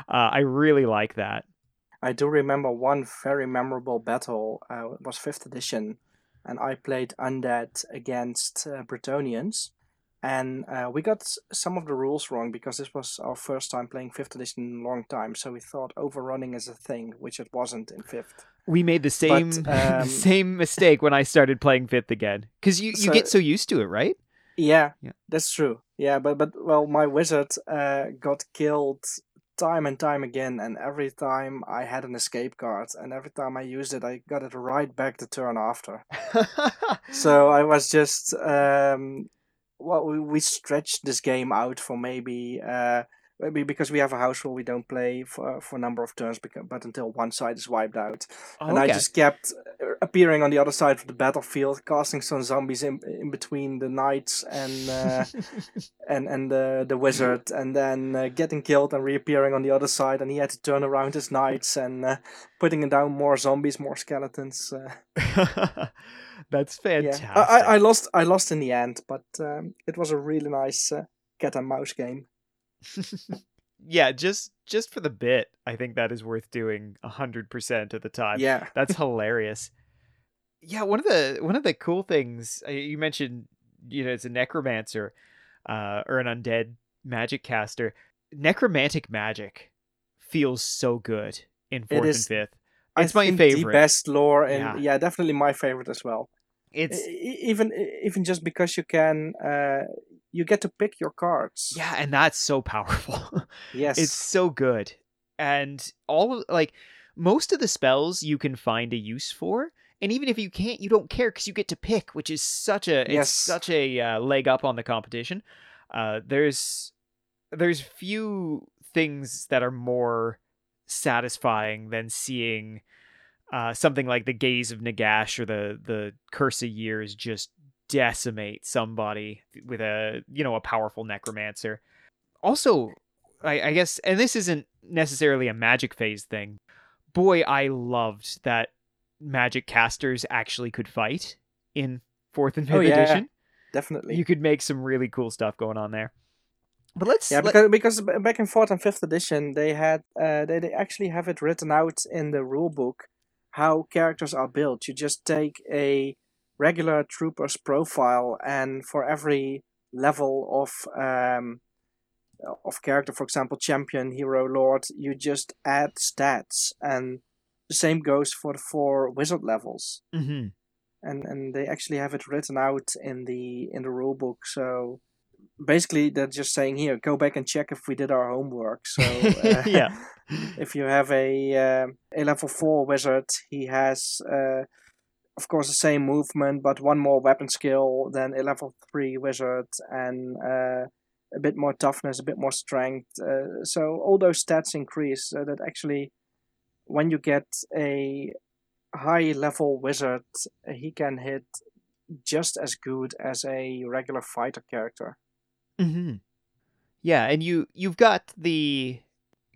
Speaker 2: uh, i really like that
Speaker 3: I do remember one very memorable battle. Uh, it was fifth edition, and I played undead against uh, Bretonnians, and uh, we got some of the rules wrong because this was our first time playing fifth edition in a long time. So we thought overrunning is a thing, which it wasn't in fifth.
Speaker 2: we made the same
Speaker 3: um,
Speaker 2: same mistake when i started playing fifth again because you, you
Speaker 3: So-
Speaker 2: get so used to it right
Speaker 3: Yeah,
Speaker 2: Yeah.
Speaker 3: that's true. Yeah, but but well, my wizard uh, got killed time and time again, and every time I had an escape card, and every time I used it, I got it right back the turn after. So I was just um, well, we, we stretched this game out for maybe uh, maybe because we have a house rule, we don't play for for a number of turns, because, but until one side is wiped out, and I just kept uh, appearing on the other side of the battlefield, casting some zombies in in between the knights and uh, and and the the wizard, and then uh, getting killed and reappearing on the other side, and he had to turn around his knights and uh, putting down more zombies, more skeletons.
Speaker 2: That's fantastic
Speaker 3: yeah, I, I, I lost. I lost in the end, but um, it was a really nice uh, cat and mouse game.
Speaker 2: yeah just just for the bit i think that is worth doing 100% of the time
Speaker 3: yeah,
Speaker 2: That's hilarious. Yeah, one of the one of the cool things uh, you mentioned, you know, it's a necromancer, uh, or an undead magic caster. Necromantic magic feels so good in fourth and fifth.
Speaker 3: I
Speaker 2: It's my
Speaker 3: think
Speaker 2: favorite.
Speaker 3: The best lore, and
Speaker 2: Yeah.
Speaker 3: yeah. definitely my favorite as well.
Speaker 2: It's
Speaker 3: even even just because you can, uh, you get to pick your cards.
Speaker 2: yeah, and that's so powerful.
Speaker 3: Yes.
Speaker 2: It's so good. And all of like most of the spells you can find a use for. And even if you can't, you don't care because you get to pick, which is such a
Speaker 3: Yes.
Speaker 2: it's such a uh, leg up on the competition. Uh, there's there's few things that are more satisfying than seeing uh, something like the gaze of Nagash or the the curse of years just decimate somebody with a you know a powerful necromancer. Also, I, I guess, and this isn't necessarily a magic phase thing. Boy, I loved that magic casters actually could fight in fourth and fifth
Speaker 3: Oh, yeah.
Speaker 2: edition.
Speaker 3: definitely.
Speaker 2: You could make some really cool stuff going on there. But let's
Speaker 3: yeah,
Speaker 2: let-
Speaker 3: because because back in fourth and fifth edition, they had uh, they they actually have it written out in the rule book how characters are built. You just take a regular trooper's profile, and for every level of um, of character, for example, champion, hero, lord, you just add stats, and the same goes for the four wizard levels.
Speaker 2: Mhm.
Speaker 3: And and they actually have it written out in the in the rule book, so basically they're just saying here go back and check if we did our homework so uh,
Speaker 2: Yeah.
Speaker 3: if you have a uh, a level 4 wizard he has uh, of course the same movement but one more weapon skill than a level 3 wizard and uh, a bit more toughness a bit more strength uh, so all those stats increase so that actually when you get a high level wizard he can hit just as good as a regular fighter character
Speaker 2: hmm Yeah, and you you've got the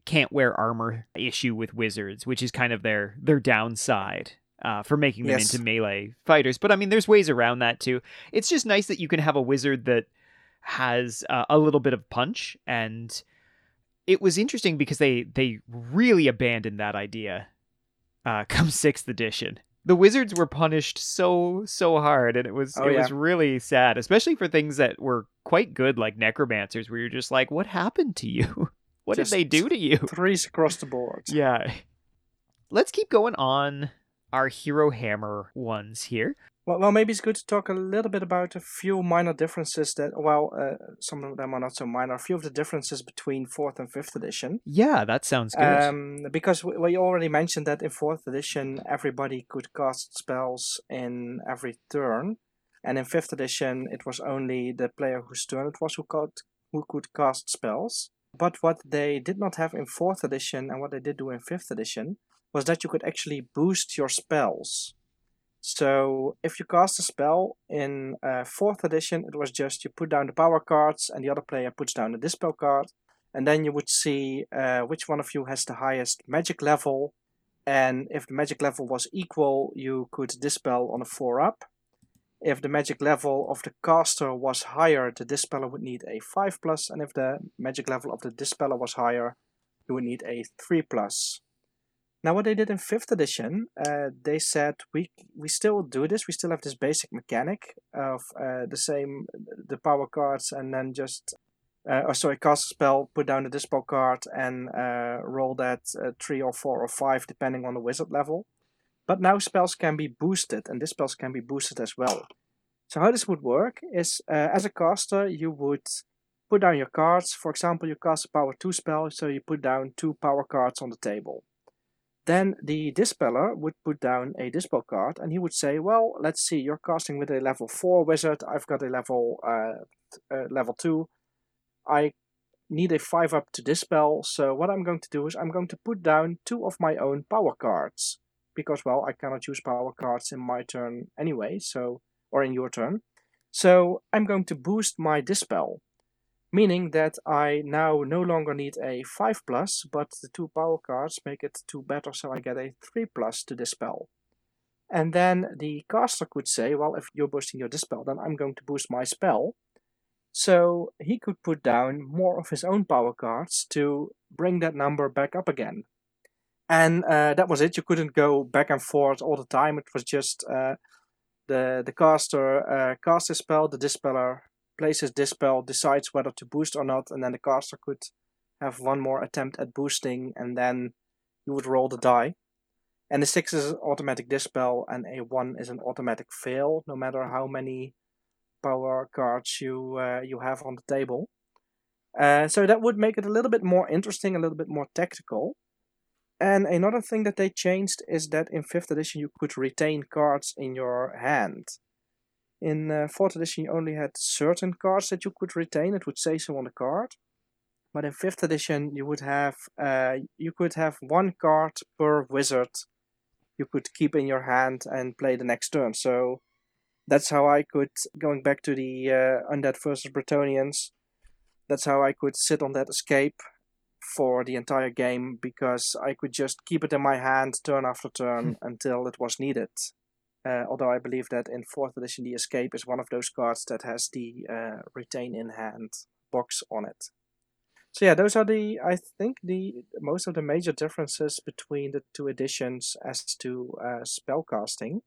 Speaker 2: can't wear armor issue with wizards, which is kind of their their downside uh, for making them
Speaker 3: Yes.
Speaker 2: into melee fighters. But I mean, there's ways around that too. It's just nice that you can have a wizard that has uh, a little bit of punch, and it was interesting because they they really abandoned that idea uh, come sixth edition. The wizards were punished so so hard, and it was
Speaker 3: Oh,
Speaker 2: it
Speaker 3: yeah.
Speaker 2: was really sad, especially for things that were quite good, like necromancers, where you're just like, what happened to you? What
Speaker 3: Just
Speaker 2: did they do to you?
Speaker 3: threes across the board.
Speaker 2: Yeah. Let's keep going on our hero hammer ones here.
Speaker 3: Well, well, maybe it's good to talk a little bit about a few minor differences that, well, uh, some of them are not so minor. A few of the differences between fourth and fifth edition.
Speaker 2: Yeah, that sounds good.
Speaker 3: Um, because we, we already mentioned that in fourth edition, everybody could cast spells in every turn, and in fifth edition, it was only the player whose turn it was who could who could cast spells. But what they did not have in fourth edition, and what they did do in fifth edition, was that you could actually boost your spells. So if you cast a spell in uh, fourth edition, it was just you put down the power cards and the other player puts down the dispel card, and then you would see uh, which one of you has the highest magic level. And if the magic level was equal, you could dispel on a four up. If the magic level of the caster was higher, the dispeller would need a 5 plus, and if the magic level of the dispeller was higher, you would need a 3 plus. Now, what they did in fifth edition, uh, they said we we still do this. We still have this basic mechanic of uh, the same the power cards, and then just uh, oh sorry, cast a spell, put down the dispel card, and uh, roll that uh, three or four or five depending on the wizard level. But now spells can be boosted, and dispels can be boosted as well. So how this would work is, uh, as a caster, you would put down your cards. For example, you cast a power two spell, so you put down two power cards on the table. Then the dispeller would put down a dispel card and he would say, well, let's see, you're casting with a level 4 wizard, I've got a level uh, uh, level 2. I need a 5 up to dispel, so what I'm going to do is I'm going to put down two of my own power cards. Because, well, I cannot use power cards in my turn anyway, so or in your turn. So I'm going to boost my dispel meaning that I now no longer need a 5 plus, but the two power cards make it 2 better, so I get a 3 plus to dispel. And then the caster could say, well, if you're boosting your dispel, then I'm going to boost my spell. So he could put down more of his own power cards to bring that number back up again. And uh, that was it. You couldn't go back and forth all the time. It was just uh, the the caster uh, cast his spell, the dispeller places dispel, decides whether to boost or not, and then the caster could have one more attempt at boosting, and then you would roll the die. And a 6 is an automatic dispel, and a 1 is an automatic fail, no matter how many power cards you uh, you have on the table. Uh, so that would make it a little bit more interesting, a little bit more tactical. And another thing that they changed is that in 5th edition you could retain cards in your hand. In uh, 4th edition, you only had certain cards that you could retain. It would say so on the card. But in 5th edition, you would have uh, you could have one card per wizard you could keep in your hand and play the next turn. So that's how I could, going back to the uh, Undead versus Bretonnians, that's how I could sit on that escape for the entire game because I could just keep it in my hand turn after turn hmm. until it was needed. Uh, although I believe that in fourth edition, the escape is one of those cards that has the uh, retain in hand box on it. So yeah, those are the I think the most of the major differences between the two editions as to uh, spellcasting.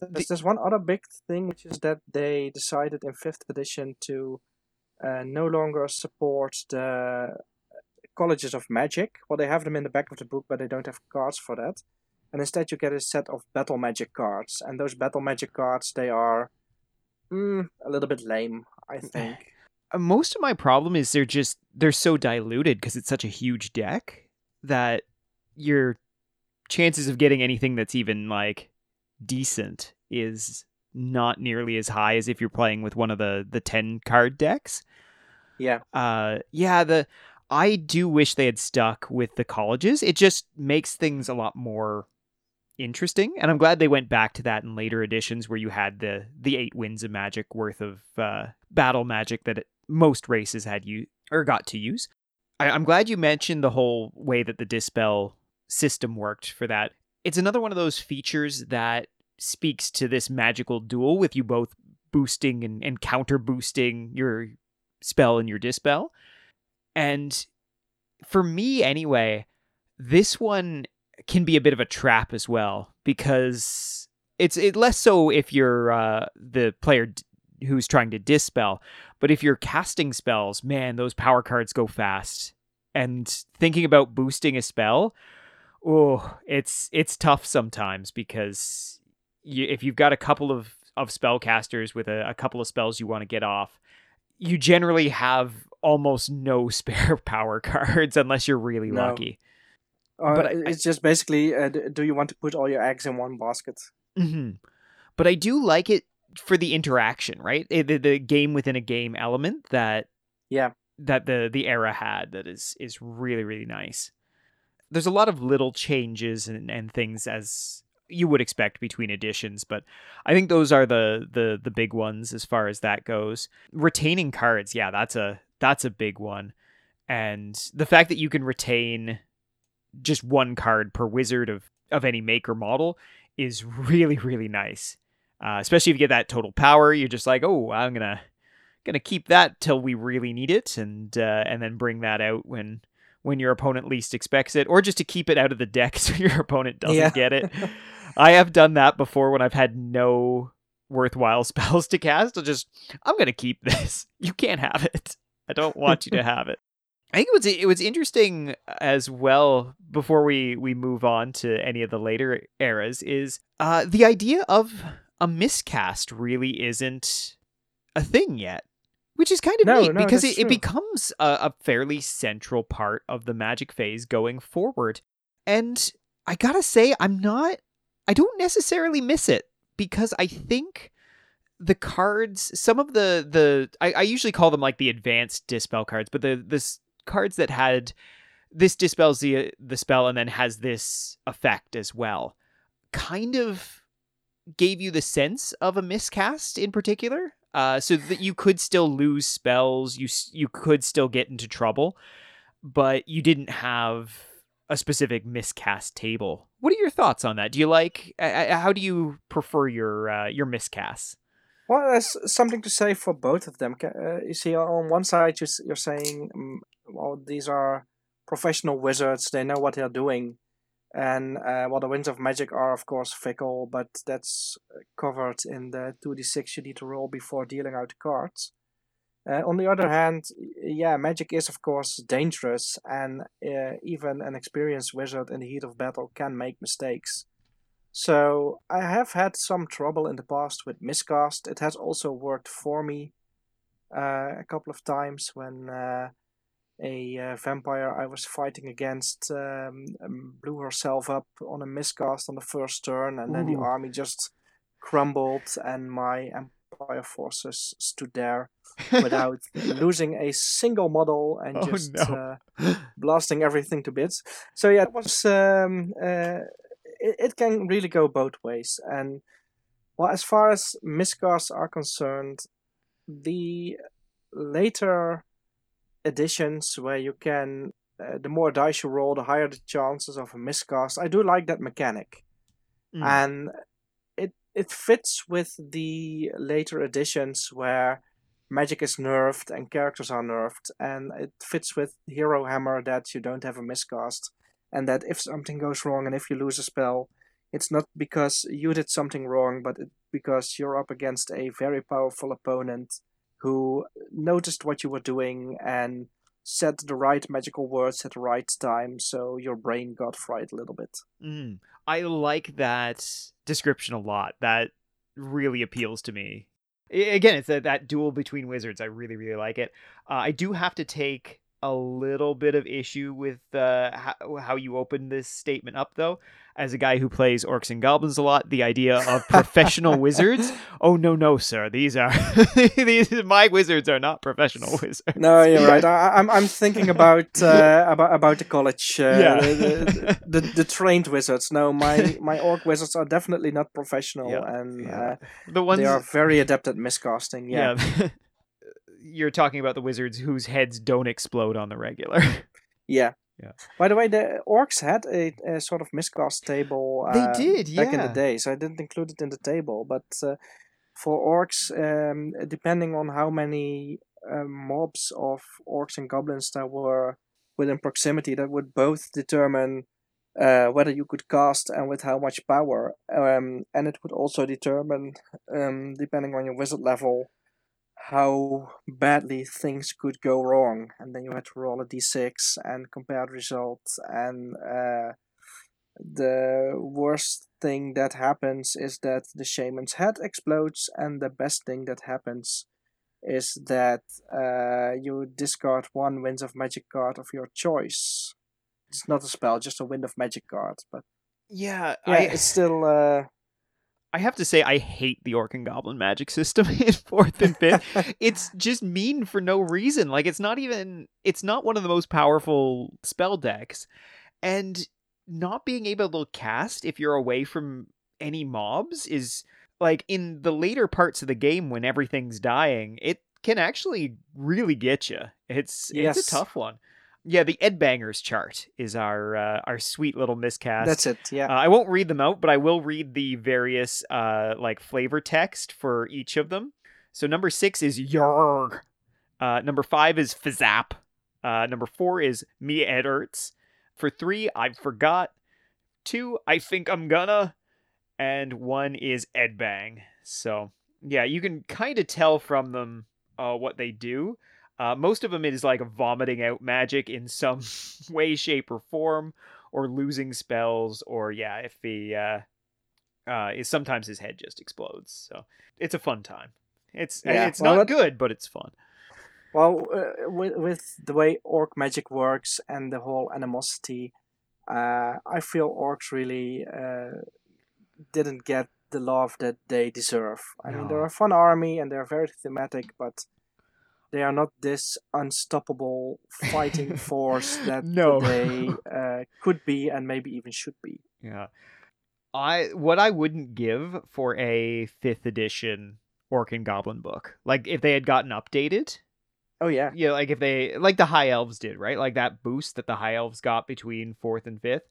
Speaker 3: There's, there's one other big thing, which is that they decided in fifth edition to uh, no longer support the colleges of magic. Well, they have them in the back of the book, but they don't have cards for that and instead you get a set of battle magic cards and those battle magic cards they are mm, a little bit lame i think.
Speaker 2: uh, most of my problem is they're just they're so diluted because it's such a huge deck that your chances of getting anything that's even like decent is not nearly as high as if you're playing with one of the the 10 card decks.
Speaker 3: Yeah.
Speaker 2: Uh yeah the I do wish they had stuck with the colleges. It just makes things a lot more interesting and i'm glad they went back to that in later editions where you had the the eight winds of magic worth of uh, battle magic that it, most races had you or got to use. I, i'm glad you mentioned the whole way that the dispel system worked for that. It's another one of those features that speaks to this magical duel with you both boosting and, and counter boosting your spell and your dispel. And for me anyway this one can be a bit of a trap as well because it's it less so if you're uh, the player d- who's trying to dispel, but if you're casting spells, man, those power cards go fast. And thinking about boosting a spell, oh, it's it's tough sometimes because you, if you've got a couple of of spellcasters with a, a couple of spells you want to get off, you generally have almost no spare power cards unless you're really
Speaker 3: No.
Speaker 2: lucky.
Speaker 3: Uh,
Speaker 2: But I-
Speaker 3: it's just basically, uh, do you want to put all your eggs in one basket?
Speaker 2: hmm But I do like it for the interaction, right? Eh, The, the game within a game element that
Speaker 3: Yeah.
Speaker 2: that the the era had that is is really really nice. There's a lot of little changes and, and things as you would expect between editions, but I think those are the the the big ones as far as that goes. Retaining cards, yeah, that's a that's a big one. And the fact that you can retain just one card per wizard of of any make or model is really really nice. Uh, especially if you get that total power, you're just like, oh, I'm gonna gonna keep that till we really need it, and uh, and then bring that out when when your opponent least expects it, or just to keep it out of the deck so your opponent doesn't
Speaker 3: Yeah.
Speaker 2: get it. I have done that before when I've had no worthwhile spells to cast. I'll just I'm gonna keep this. You can't have it. I don't want you to have it. I think it was it was interesting as well before we we move on to any of the later eras is uh the idea of a miscast really isn't a thing yet. Which is kind of
Speaker 3: No,
Speaker 2: neat
Speaker 3: no,
Speaker 2: because it, it becomes a, a fairly central part of the magic phase going forward. And I gotta say, I'm not I don't necessarily miss it because I think the cards, some of the the I, I usually call them like the advanced dispel cards, but the this cards that had this dispels the the spell and then has this effect as well, kind of gave you the sense of a miscast in particular. Uh, so that you could still lose spells, you you could still get into trouble, but you didn't have a specific miscast table. What are your thoughts on that? Do you like? Uh, how do you prefer your uh, your miscasts?
Speaker 3: Well, there's something to say for both of them. Uh, you see, on one side, you're, saying, um, well, these are professional wizards, they know what they're doing. And, uh, well, the winds of magic are, of course, fickle, but that's uh, covered in the 2d6 you need to roll before dealing out cards. Uh, on the other hand, yeah, magic is, of course, dangerous, and uh, even an experienced wizard in the heat of battle can make mistakes. So I have had some trouble in the past with miscast. It has also worked for me uh, a couple of times when uh, a uh, vampire I was fighting against um, um, blew herself up on a miscast on the first turn, and then the army just crumbled, and my empire forces stood there without losing a single model and
Speaker 2: Oh,
Speaker 3: just
Speaker 2: no.
Speaker 3: uh, blasting everything to bits. So yeah, it was um, uh, it, it can really go both ways. And well, as far as miscasts are concerned, the later editions where you can uh, the more dice you roll, the higher the chances of a miscast. I do like that mechanic,
Speaker 2: Mm.
Speaker 3: and it it fits with the later editions where magic is nerfed and characters are nerfed, and it fits with Hero Hammer that you don't have a miscast, and that if something goes wrong and if you lose a spell, it's not because you did something wrong, but it, because you're up against a very powerful opponent who noticed what you were doing and said the right magical words at the right time, so your brain got fried a little bit.
Speaker 2: Mm. I like that description a lot. That really appeals to me. Again, it's that, that duel between wizards. I really, really like it. Uh, I do have to take a little bit of issue with uh, how, how you open this statement up, though. As a guy who plays orcs and goblins a lot, the idea of professional wizards. Oh no, no, sir. These are these. My wizards are not professional wizards.
Speaker 3: No, you're right. I, I'm I'm thinking about uh, about about the college, uh,
Speaker 2: Yeah.
Speaker 3: the, the, the the trained wizards. No, my my orc wizards are definitely not professional,
Speaker 2: Yeah,
Speaker 3: and
Speaker 2: yeah.
Speaker 3: uh,
Speaker 2: The ones
Speaker 3: they are very adept at miscasting. Yeah,
Speaker 2: yeah. You're talking about the wizards whose heads don't explode on the regular.
Speaker 3: yeah.
Speaker 2: Yeah.
Speaker 3: By the way, the orcs had a, a sort of miscast table.
Speaker 2: They
Speaker 3: uh,
Speaker 2: did,
Speaker 3: back in the
Speaker 2: day,
Speaker 3: so I didn't include it in the table, but uh, for orcs, um, depending on how many um, mobs of orcs and goblins there were within proximity, that would both determine uh, whether you could cast and with how much power. Um, and it would also determine, um, depending on your wizard level, how badly things could go wrong. And then you had to roll a d6 and compare the results and uh, the worst thing that happens is that the shaman's head explodes, and the best thing that happens is that uh, you discard one Winds of Magic card of your choice. It's not a spell, just a Wind of Magic card, but
Speaker 2: Yeah,
Speaker 3: yeah,
Speaker 2: I
Speaker 3: it's still. Uh,
Speaker 2: I have to say I hate the Orc and Goblin magic system in fourth and fifth. it's just mean for no reason. Like it's not even it's not one of the most powerful spell decks. And not being able to cast if you're away from any mobs is like in the later parts of the game when everything's dying, it can actually really get you. It's
Speaker 3: Yes.
Speaker 2: it's a tough one. Yeah, the Ed Bangers chart is our uh, our sweet little miscast.
Speaker 3: that's it. Yeah.
Speaker 2: Uh, I won't read them out, but I will read the various uh like flavor text for each of them. So number six is Yarg. Uh, number five is Fizzap. Uh, number four is Me Edderts. For three, I forgot. Two, I think I'm gonna. And one is Ed Bang. So yeah, you can kind of tell from them uh, what they do. Uh, most of them is like vomiting out magic in some way, shape, or form or losing spells, or yeah, if he uh, uh, is sometimes his head just explodes. So it's a fun time. It's
Speaker 3: Yeah,
Speaker 2: it's
Speaker 3: well,
Speaker 2: not good, but it's fun.
Speaker 3: Well, uh, with, with the way orc magic works and the whole animosity, uh, I feel orcs really uh, didn't get the love that they deserve. I mean, they're a fun army and they're very thematic, but they are not this unstoppable fighting force that
Speaker 2: No.
Speaker 3: they uh, could be and maybe even should be.
Speaker 2: Yeah. I what I wouldn't give for a fifth edition Orc and Goblin book, like if they had gotten updated,
Speaker 3: Oh yeah,
Speaker 2: yeah, like if they like the High Elves did, right? Like that boost that the High Elves got between fourth and fifth.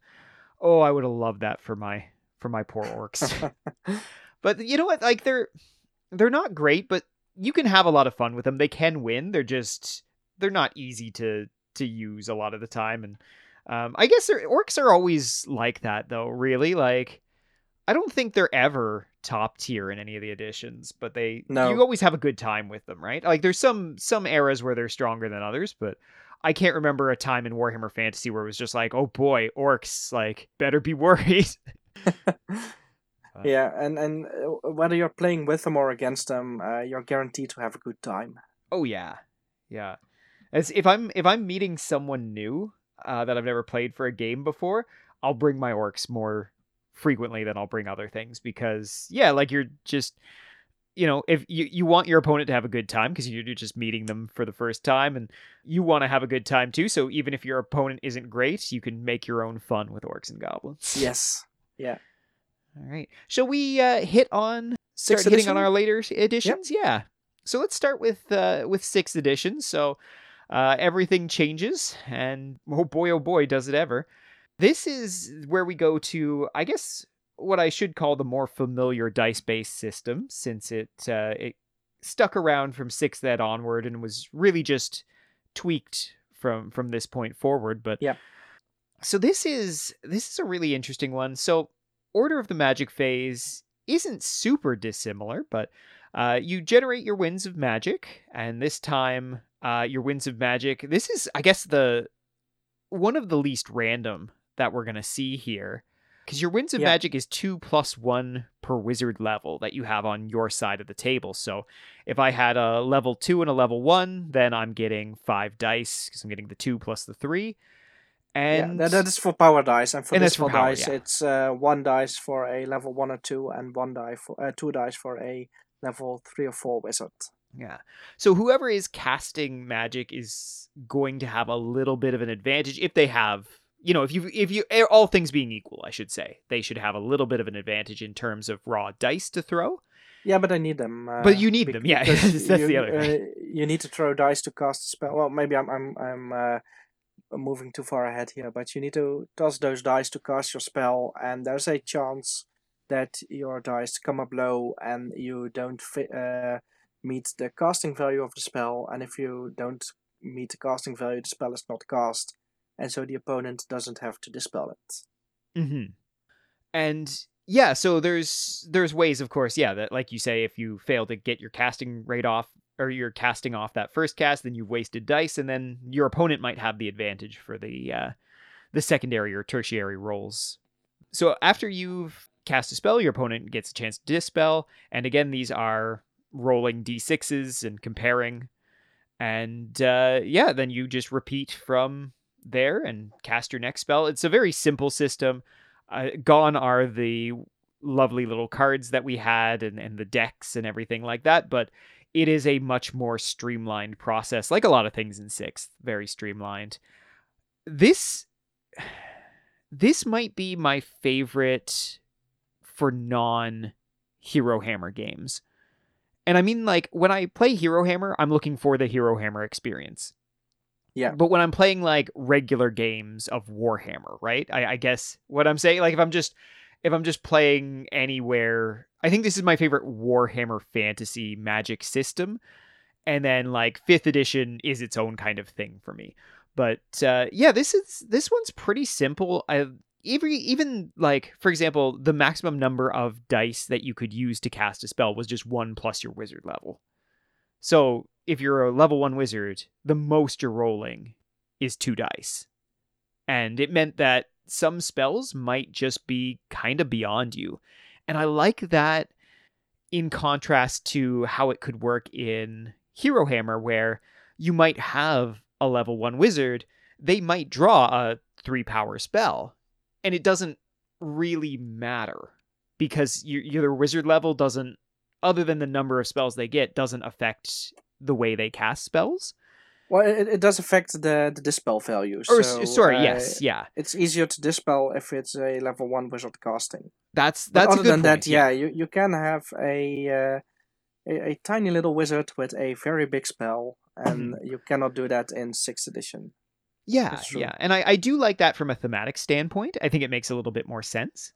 Speaker 2: Oh, I would have loved that for my for my poor orcs. but you know what? Like they're they're not great, but you can have a lot of fun with them. They can win. They're just they're not easy to to use a lot of the time, and um, I guess orcs are always like that though. Really, like I don't think they're ever top tier in any of the editions, but they
Speaker 3: No.
Speaker 2: you always have a good time with them, right? Like there's some some eras where they're stronger than others, but I can't remember a time in Warhammer Fantasy where it was just like, oh boy, orcs, like better be worried.
Speaker 3: yeah, and and uh, whether you're playing with them or against them, uh, you're guaranteed to have a good time.
Speaker 2: Oh yeah, yeah. As if I'm if I'm meeting someone new uh, that I've never played for a game before, I'll bring my orcs more frequently than I'll bring other things because yeah, like you're just you know if you you want your opponent to have a good time because you're just meeting them for the first time and you want to have a good time too. So even if your opponent isn't great, you can make your own fun with orcs and goblins.
Speaker 3: Yes.
Speaker 2: All right. Shall we uh, hit on start
Speaker 3: Sixth
Speaker 2: hitting on our later editions? Yeah. So let's start with uh, with sixth edition. So uh, everything changes, and oh boy, oh boy, does it ever! This is where we go to, I guess, what I should call the more familiar dice based system, since it uh, it stuck around from sixth ed onward and was really just tweaked from from this point forward. But
Speaker 3: Yeah.
Speaker 2: so this is this is a really interesting one. So Order of the Magic phase isn't super dissimilar, but uh, you generate your winds of magic, and this time uh, your winds of magic. This is, I guess, the one of the least random that we're gonna see here, because your winds of
Speaker 3: Yeah.
Speaker 2: magic is two plus one per wizard level that you have on your side of the table. So if I had a level two and a level one, then I'm getting five dice because I'm getting the two plus the three. And
Speaker 3: yeah, that, is for power dice, and for
Speaker 2: And
Speaker 3: this
Speaker 2: for power,
Speaker 3: dice,
Speaker 2: yeah.
Speaker 3: it's uh, one dice for a level one or two, and one die for uh, two dice for a level three or four wizard.
Speaker 2: Yeah. So whoever is casting magic is going to have a little bit of an advantage if they have, you know, if you if you all things being equal, I should say, they should have a little bit of an advantage in terms of raw dice to throw.
Speaker 3: Yeah, but I need them. Uh,
Speaker 2: But you need them, yeah, that's
Speaker 3: you,
Speaker 2: the other thing.
Speaker 3: Uh, you need to throw dice to cast a spell. Well, maybe I'm I'm I'm uh, moving too far ahead here, but you need to toss those dice to cast your spell, and there's a chance that your dice come up low and you don't fi- uh, meet the casting value of the spell, and if you don't meet the casting value, the spell is not cast, and so the opponent doesn't have to dispel it.
Speaker 2: Mm-hmm. And yeah, so there's there's ways, of course, yeah, that like you say, if you fail to get your casting rate off or you're casting off that first cast, then you've wasted dice, and then your opponent might have the advantage for the uh, the secondary or tertiary rolls so after you've cast a spell, your opponent gets a chance to dispel, and again, these are rolling d6s and comparing, and uh, yeah, then you just repeat from there and cast your next spell. It's a very simple system. Uh, gone are the lovely little cards that we had and, and the decks and everything like that, but it is a much more streamlined process, like a lot of things in sixth, very streamlined. This this might be my favorite for non Hero Hammer games. And I mean like when I play Hero Hammer, I'm looking for the Hero Hammer experience.
Speaker 3: Yeah.
Speaker 2: But when I'm playing like regular games of Warhammer, right? I, I guess what I'm saying, like if I'm just if I'm just playing anywhere, I think this is my favorite Warhammer fantasy magic system. And then like fifth edition is its own kind of thing for me. But uh, yeah, this is this one's pretty simple. I even even like for example, the maximum number of dice that you could use to cast a spell was just one plus your wizard level. So if you're a level one wizard, the most you're rolling is two dice, and it meant that some spells might just be kind of beyond you. And I like that in contrast to how it could work in Hero Hammer, where you might have a level one wizard, they might draw a three power spell, and it doesn't really matter because your your wizard level doesn't, other than the number of spells they get, doesn't affect the way they cast spells.
Speaker 3: Well, it, it does affect the, the dispel value.
Speaker 2: Or
Speaker 3: so,
Speaker 2: s- sorry,
Speaker 3: uh,
Speaker 2: yes, yeah,
Speaker 3: It's easier to dispel if it's a level one wizard casting.
Speaker 2: that's
Speaker 3: But
Speaker 2: that's a
Speaker 3: other than
Speaker 2: point.
Speaker 3: that, yeah, you, you can have a, uh, a a tiny little wizard with a very big spell, and
Speaker 2: Mm-hmm.
Speaker 3: you cannot do that in sixth edition.
Speaker 2: Yeah, yeah. And I, I do like that from a thematic standpoint. I think it makes a little bit more sense.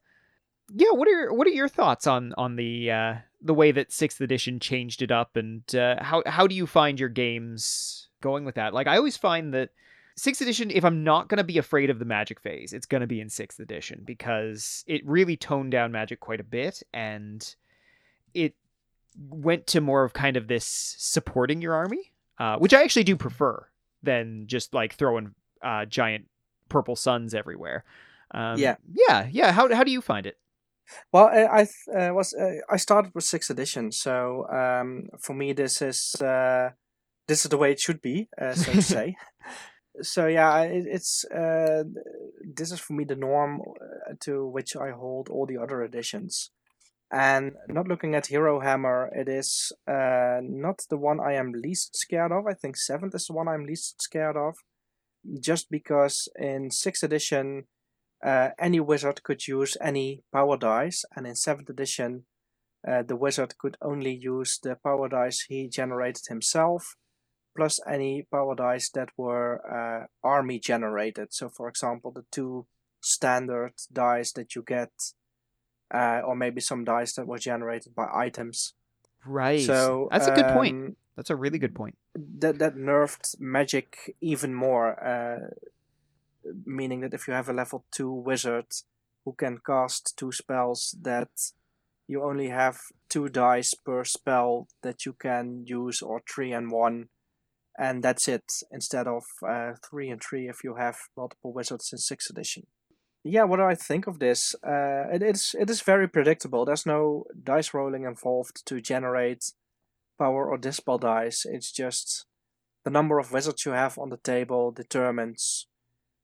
Speaker 2: Yeah, what are what are your thoughts on on the uh the way that 6th edition changed it up and uh, how how do you find your games going with that? Like I always find that 6th edition if I'm not going to be afraid of the magic phase, it's going to be in 6th edition because it really toned down magic quite a bit and it went to more of kind of this supporting your army, uh, which I actually do prefer than just like throwing uh, giant purple suns everywhere. Um,
Speaker 3: Yeah.
Speaker 2: yeah, yeah. How how do you find it?
Speaker 3: Well, I I uh, was uh, I started with sixth edition, so um, for me this is uh, this is the way it should be, uh, so to say. So yeah, it, it's uh, this is for me the norm uh, to which I hold all the other editions. And not looking at Hero Hammer, it is uh, not the one I am least scared of. I think seventh is the one I'm least scared of, just because in sixth edition uh, any wizard could use any power dice, and in 7th edition, uh, the wizard could only use the power dice he generated himself, plus any power dice that were uh, army generated. So, for example, the two standard dice that you get, uh, or maybe some dice that were generated by items.
Speaker 2: Right.
Speaker 3: So
Speaker 2: that's a good point.
Speaker 3: um,
Speaker 2: That's a really good point.
Speaker 3: that that nerfed magic even more. Meaning that if you have a level two wizard who can cast two spells, that you only have two dice per spell that you can use, or three and one, and that's it. Instead of uh, three and three if you have multiple wizards in sixth edition. Yeah, what do I think of this? Uh, it is it is very predictable. There's no dice rolling involved to generate power or dispel dice. It's just the number of wizards you have on the table determines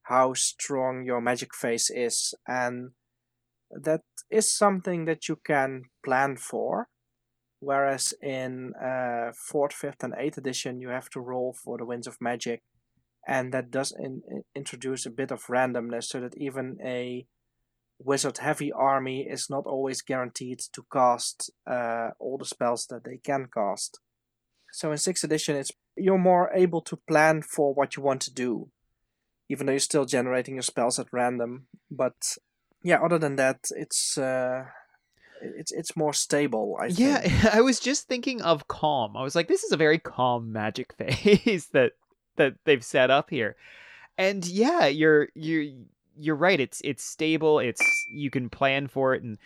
Speaker 3: how strong your magic phase is, and that is something that you can plan for. Whereas in uh, fourth, fifth, and eighth edition, you have to roll for the winds of magic, and that does in, in- introduce a bit of randomness, so that even a wizard-heavy army is not always guaranteed to cast uh, all the spells that they can cast. So in sixth edition, it's you're more able to plan for what you want to do, even though you're still generating your spells at random. But yeah, other than that, it's uh, it's it's more stable. I
Speaker 2: Yeah,
Speaker 3: think.
Speaker 2: I was just thinking of calm. I was like, this is a very calm magic phase that that they've set up here. And yeah, you're you're you're right. It's it's stable. It's you can plan for it, and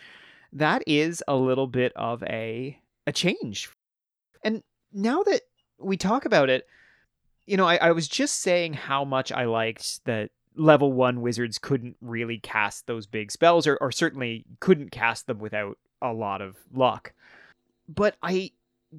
Speaker 2: that is a little bit of a a change. And now that we talk about it, you know, I, I was just saying how much I liked that level one wizards couldn't really cast those big spells, or, or certainly couldn't cast them without a lot of luck. But I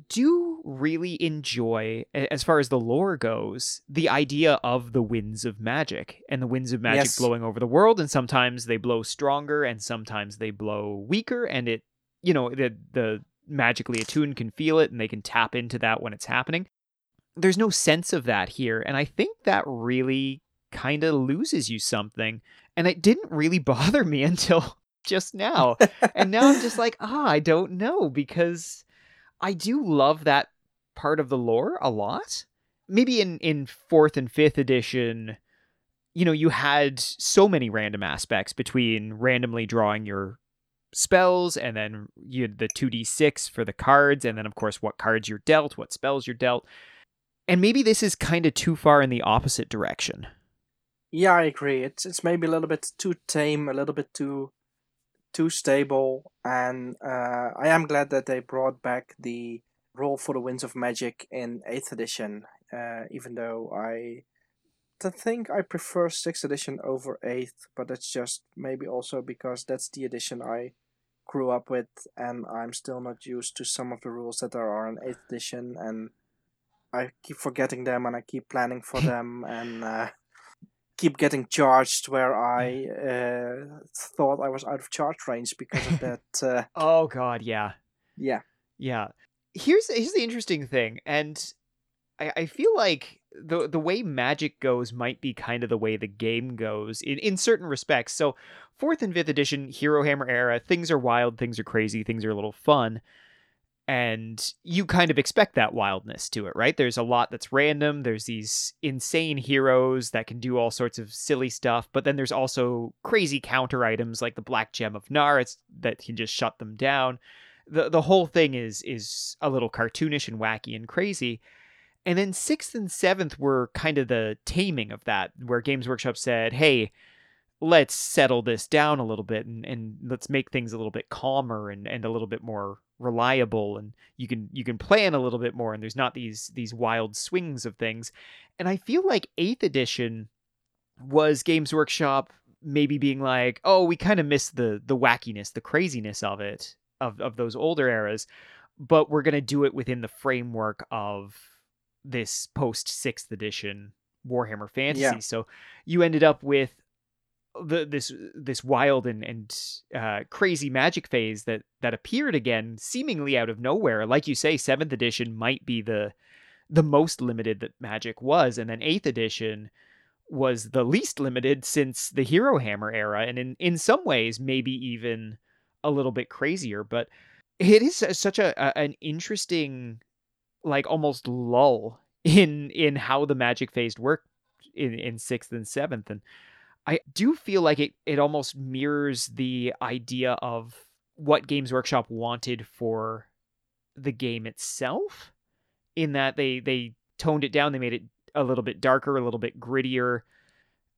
Speaker 2: do really enjoy, as far as the lore goes, the idea of the winds of magic and the winds of magic
Speaker 3: Yes.
Speaker 2: blowing over the world. And sometimes they blow stronger and sometimes they blow weaker. And it, you know, the, the magically attuned can feel it and they can tap into that when it's happening. There's no sense of that here. And I think that really kind of loses you something. And it didn't really bother me until just now. and now I'm just like, ah, I don't know because I do love that part of the lore a lot. Maybe in in 4th and 5th edition, you know, you had so many random aspects between randomly drawing your spells and then you had the 2d6 for the cards and then of course what cards you're dealt, what spells you're dealt. And maybe this is kind of too far in the opposite direction.
Speaker 3: Yeah, I agree. It's it's maybe a little bit too tame, a little bit too too stable, and uh, I am glad that they brought back the roll for the Winds of Magic in Eighth Edition. Uh, even though I think I prefer Sixth Edition over Eighth, but that's just maybe also because that's the edition I grew up with, and I'm still not used to some of the rules that there are in Eighth Edition, and I keep forgetting them, and I keep planning for them, and. Uh, keep getting charged where I uh, thought I was out of charge range because of that. Uh,
Speaker 2: Oh god, yeah.
Speaker 3: yeah,
Speaker 2: Yeah. Here's here's the interesting thing, and I, I feel like the the way magic goes might be kind of the way the game goes in, in certain respects. So fourth and fifth edition, Hero Hammer era, things are wild, things are crazy, things are a little fun. And you kind of expect that wildness to it, right? There's a lot that's random. There's these insane heroes that can do all sorts of silly stuff, but then there's also crazy counter items like the Black Gem of Gnar that can just shut them down the the whole thing is is a little cartoonish and wacky and crazy. And then sixth and seventh were kind of the taming of that, where Games Workshop said, "Hey, let's settle this down a little bit and, and let's make things a little bit calmer and, and a little bit more reliable and you can you can plan a little bit more and there's not these these wild swings of things and i feel like eighth edition was games workshop maybe being like oh we kind of miss the the wackiness the craziness of it of of those older eras but we're going to do it within the framework of this post 6th edition warhammer fantasy
Speaker 3: Yeah.
Speaker 2: so you ended up with the this this wild and and uh, crazy magic phase that that appeared again seemingly out of nowhere. Like you say 7th edition might be the the most limited that magic was and then 8th edition was the least limited since the hero hammer era and in in some ways maybe even a little bit crazier but it is such a, a an interesting like almost lull in in how the magic phase worked in in 6th and 7th and I do feel like it it almost mirrors the idea of what Games Workshop wanted for the game itself in that they they toned it down they made it a little bit darker a little bit grittier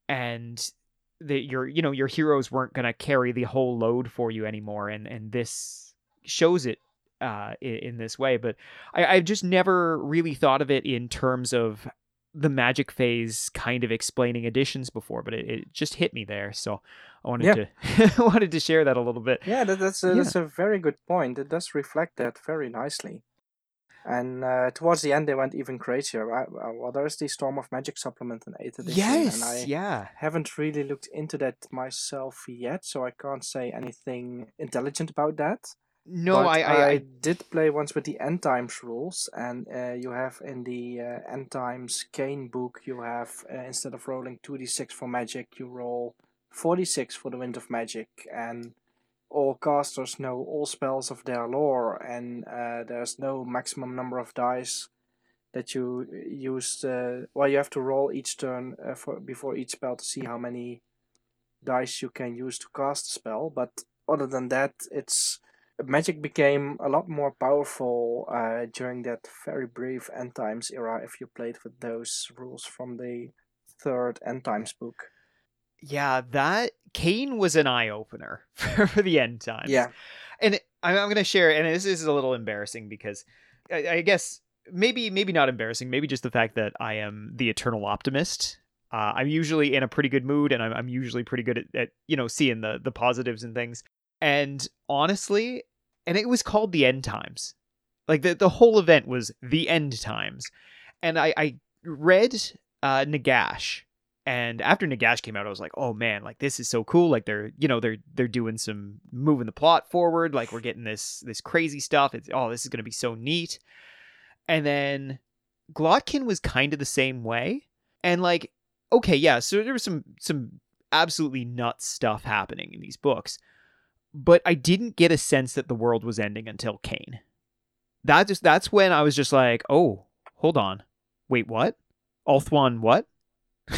Speaker 2: and that your you know your heroes weren't going to carry the whole load for you anymore and and this shows it uh in, in this way but I, i've just never really thought of it in terms of the magic phase kind of explaining additions before but it, it just hit me there so i wanted
Speaker 3: Yeah.
Speaker 2: to wanted to share that a little bit
Speaker 3: yeah, that, that's a,
Speaker 2: Yeah.
Speaker 3: that's a very good point. It does reflect that very nicely. And uh, towards the end, they went even crazier. Uh, well, there's the Storm of Magic supplement in Eighth Edition,
Speaker 2: yes
Speaker 3: and I
Speaker 2: yeah
Speaker 3: haven't really looked into that myself yet, so I can't say anything intelligent about that.
Speaker 2: No I, I, I
Speaker 3: did play once with the end times rules, and uh, you have in the uh, end times Khaine book, you have uh, instead of rolling two d six for magic, you roll forty six for the wind of magic, and all casters know all spells of their lore, and uh, there's no maximum number of dice that you use. Uh, well, you have to roll each turn uh, for before each spell to see how many dice you can use to cast a spell. But other than that, it's magic became a lot more powerful uh, during that very brief end times era if you played with those rules from the third end times book.
Speaker 2: yeah that Khaine was an eye-opener for, for the end times
Speaker 3: Yeah,
Speaker 2: and I'm, I'm going to share, and this is a little embarrassing because I, I guess maybe maybe not embarrassing, maybe just the fact that I am the eternal optimist. Uh, I'm usually in a pretty good mood, and I'm, I'm usually pretty good at, at you know seeing the the positives and things. And honestly, and it was called the End Times. Like the the whole event was the End Times, and I I read uh, Nagash, and after Nagash came out, I was like, oh man, like this is so cool. Like they're you know they're they're doing some moving the plot forward. Like we're getting this this crazy stuff. It's oh this is gonna be so neat. And then Glottkin was kind of the same way, and like okay yeah, so there was some some absolutely nuts stuff happening in these books, but I didn't get a sense that the world was ending until Khaine. That just that's when I was just like, oh, hold on, wait, what? Ulthuan, what?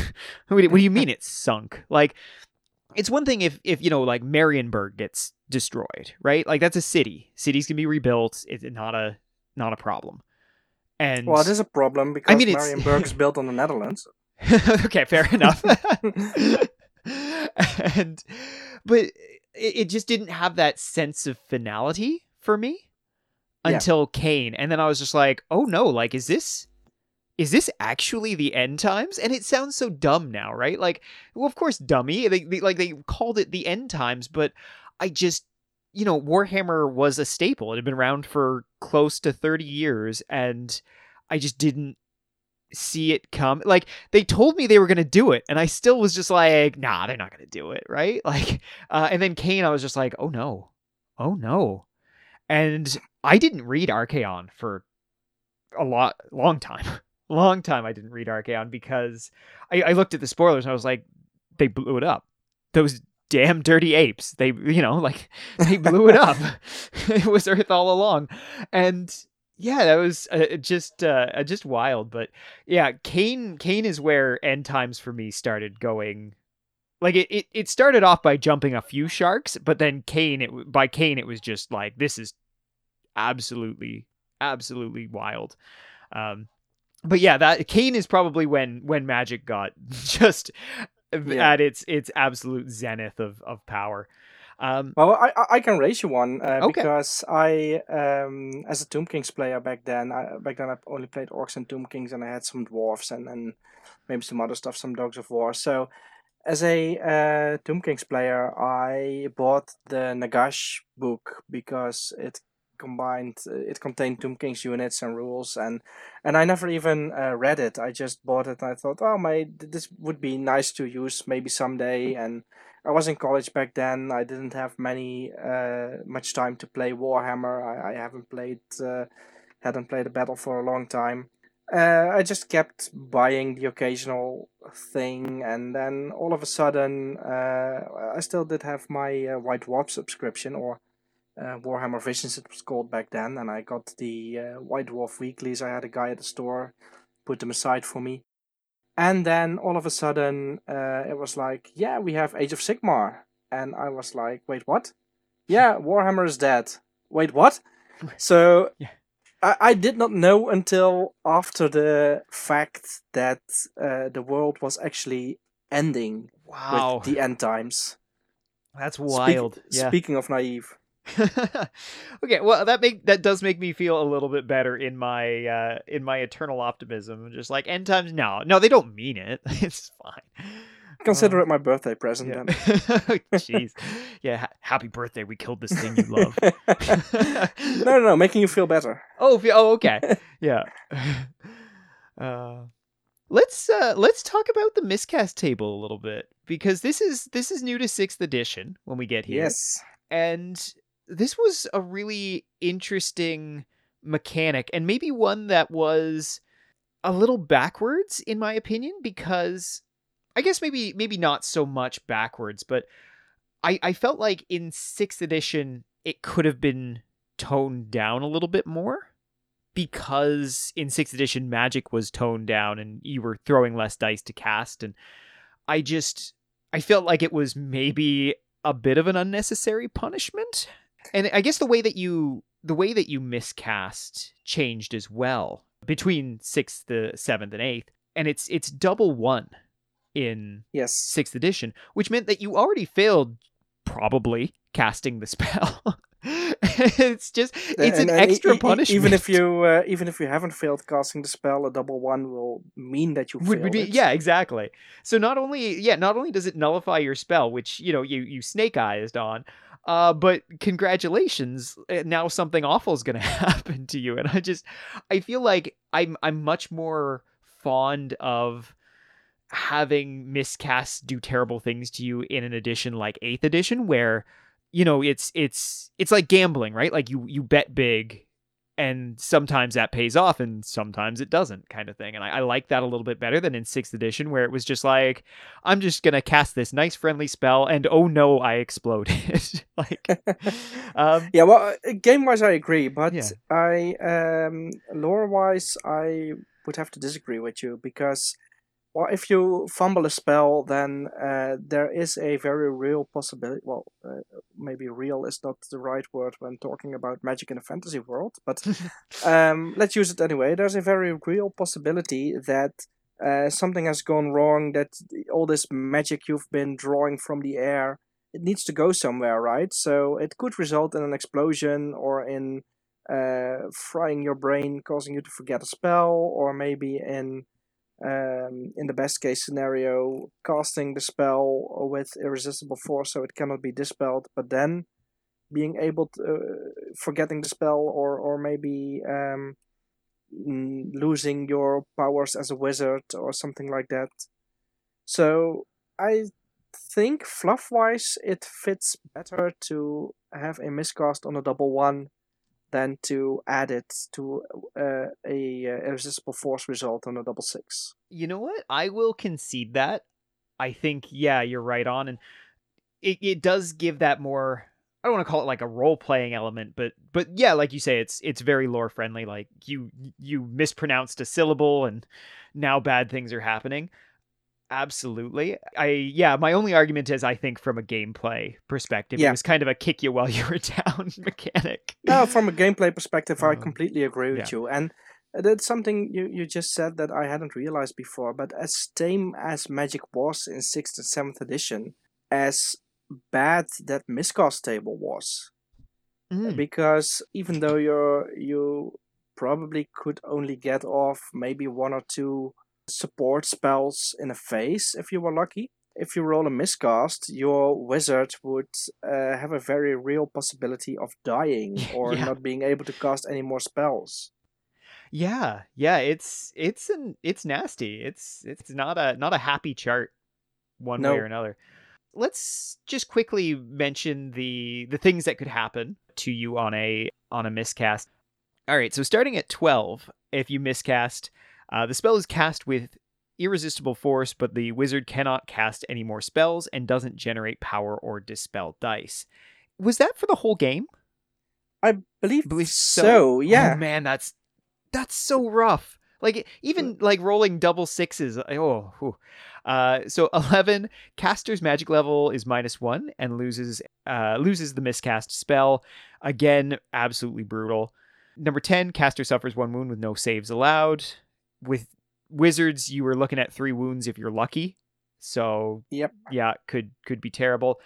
Speaker 2: what, do, you mean it's sunk? Like, it's one thing if if you know like Marienburg gets destroyed, right? Like that's a city. Cities can be rebuilt. It's not a not a problem. And
Speaker 3: Well, it is a problem because
Speaker 2: mean,
Speaker 3: Marienburg is built on the Netherlands.
Speaker 2: okay, fair enough. and but it, it just didn't have that sense of finality for me
Speaker 3: Yeah.
Speaker 2: until Khaine, and then I was just like, oh no, like is this is this actually the end times? And it sounds so dumb now, right? Like, well, of course, dummy. They, they like they called it the end times, but I just you know, Warhammer was a staple. It had been around for close to 30 years and I just didn't see it come. Like they told me they were to do it and I still was just like, nah, they're not to do it, right? Like uh and then Khaine I was just like, "Oh no. Oh no." And I didn't read Archaon for a lot long time. long time I didn't read Archaon because I, I looked at the spoilers and I was like, they blew it up. Those damn dirty apes. They, you know, like they blew it up. it was Earth all along, and yeah, that was uh, just uh, just wild. But yeah, Khaine Khaine is where end times for me started going. Like it, it, it started off by jumping a few sharks, but then Khaine, it by Khaine, it was just like this is absolutely, absolutely wild. Um, but yeah, that Khaine is probably when when Magic got just
Speaker 3: Yeah.
Speaker 2: at its its absolute zenith of of power. Um,
Speaker 3: Well, I I- can raise you one uh,
Speaker 2: Okay.
Speaker 3: because I, um, as a Tomb Kings player back then, I, back then I only played orcs and Tomb Kings, and I had some dwarfs and, and maybe some other stuff, some Dogs of War. So, as a uh, Tomb Kings player, I bought the Nagash book because it combined, it contained Tomb Kings units and rules, and and I never even uh, read it. I just bought it, and I thought, oh my, this would be nice to use maybe someday, and I was in college back then. I didn't have many uh, much time to play Warhammer. I, I haven't played uh, hadn't played a battle for a long time. Uh, I just kept buying the occasional thing, and then all of a sudden, uh, I still did have my uh, White Dwarf subscription, or uh, Warhammer Visions it was called back then, and I got the White Dwarf weeklies. I had a guy at the store put them aside for me. And then all of a sudden, uh, it was like, yeah, we have Age of Sigmar. And I was like, wait, what? Yeah, Warhammer is dead. Wait, what? So
Speaker 2: Yeah.
Speaker 3: I, I did not know until after the fact that uh, the world was actually ending
Speaker 2: wow,
Speaker 3: with the end times.
Speaker 2: that's
Speaker 3: Speak-
Speaker 2: wild. yeah.
Speaker 3: Speaking of naive.
Speaker 2: okay, well that make that does make me feel a little bit better in my uh in my eternal optimism. Just like end times, no, no, they don't mean it. It's fine.
Speaker 3: Consider
Speaker 2: Um,
Speaker 3: it my birthday present
Speaker 2: yeah.
Speaker 3: then.
Speaker 2: Jeez, yeah. ha- happy birthday! We killed this thing you love.
Speaker 3: no, no, no, making you feel better.
Speaker 2: oh, oh, okay, yeah. Uh, let's uh let's talk about the miscast table a little bit because this is this is new to sixth edition when we get here.
Speaker 3: Yes.
Speaker 2: and this was a really interesting mechanic and maybe one that was a little backwards in my opinion because i guess maybe maybe not so much backwards but i i felt like in sixth edition it could have been toned down a little bit more because in sixth edition magic was toned down and you were throwing less dice to cast and i just i felt like it was maybe a bit of an unnecessary punishment. And I guess the way that you the way that you miscast changed as well between sixth, the seventh, and eighth, and it's it's double one in
Speaker 3: Yes.
Speaker 2: sixth edition, which meant that you already failed probably casting the spell. it's just it's
Speaker 3: And-
Speaker 2: an
Speaker 3: and e-
Speaker 2: extra
Speaker 3: e-
Speaker 2: punishment.
Speaker 3: Even if you uh, even if you haven't failed casting the spell, a double one will mean that you
Speaker 2: would,
Speaker 3: failed
Speaker 2: be yeah exactly so not only yeah not only does it nullify your spell which you know you you snake eyes on uh but congratulations uh, now something awful is going to happen to you. And i just i feel like i'm i'm much more fond of having miscasts do terrible things to you in an edition like 8th edition where you know it's it's it's like gambling right? Like you you bet big and sometimes that pays off and sometimes it doesn't kind of thing and I, I like that a little bit better than in sixth edition where it was just like i'm just gonna cast this nice friendly spell and oh no i exploded like um
Speaker 3: Yeah, well, game wise, I agree, but
Speaker 2: Yeah.
Speaker 3: I um, lore wise, I would have to disagree with you because, well, if you fumble a spell, then uh, there is a very real possibility. Well, uh, maybe "real" is not the right word when talking about magic in a fantasy world, but um, let's use it anyway. There's a very real possibility that. Uh, something has gone wrong. That all this magic you've been drawing from the air it needs to go somewhere, right? So it could result in an explosion or in uh, frying your brain, causing you to forget a spell, or maybe in um, in the best case scenario, casting the spell with irresistible force so it cannot be dispelled, but then being able to uh, forgetting the spell or or maybe um, losing your powers as a wizard or something like that. So I think fluff wise it fits better to have a miscast on a double one than to add it to uh, a uh, irresistible force result on a double six.
Speaker 2: you know what? I will concede that. I think yeah you're right on and it, it does give that more i don't want to call it like a role playing element but but yeah like you say it's it's very lore friendly like you you mispronounced a syllable and now bad things are happening absolutely. I yeah my only argument is i think from a gameplay perspective it was kind of a kick you while you were down mechanic.
Speaker 3: Now, from a gameplay perspective, I
Speaker 2: Um,
Speaker 3: completely agree with you, and that's something you, you just said that I hadn't realized before. But as tame as Magic was in sixth and seventh edition, as bad that miscast table was,
Speaker 2: Mm,
Speaker 3: because even though you're you probably could only get off maybe one or two support spells in a phase if you were lucky. If you roll a miscast your wizard would uh, have a very real possibility of dying or
Speaker 2: Yeah.
Speaker 3: not being able to cast any more spells.
Speaker 2: Yeah yeah it's it's an it's nasty. It's it's not a not a happy chart one way or another. Let's just quickly mention the the things that could happen to you on a on a miscast. All right so starting at 12 if you miscast uh, the spell is cast with irresistible force but the wizard cannot cast any more spells and doesn't generate power or dispel dice was that for the whole game
Speaker 3: i believe,
Speaker 2: believe so.
Speaker 3: so, yeah
Speaker 2: Oh man, that's that's so rough. Like even like rolling double sixes. Oh, whew. uh, so eleven. Caster's magic level is minus one and loses uh loses the miscast spell. Again, absolutely brutal. Number ten. Caster suffers one wound with no saves allowed. With wizards, you were looking at three wounds if you're lucky. So
Speaker 3: Yep.
Speaker 2: yeah, could could be terrible.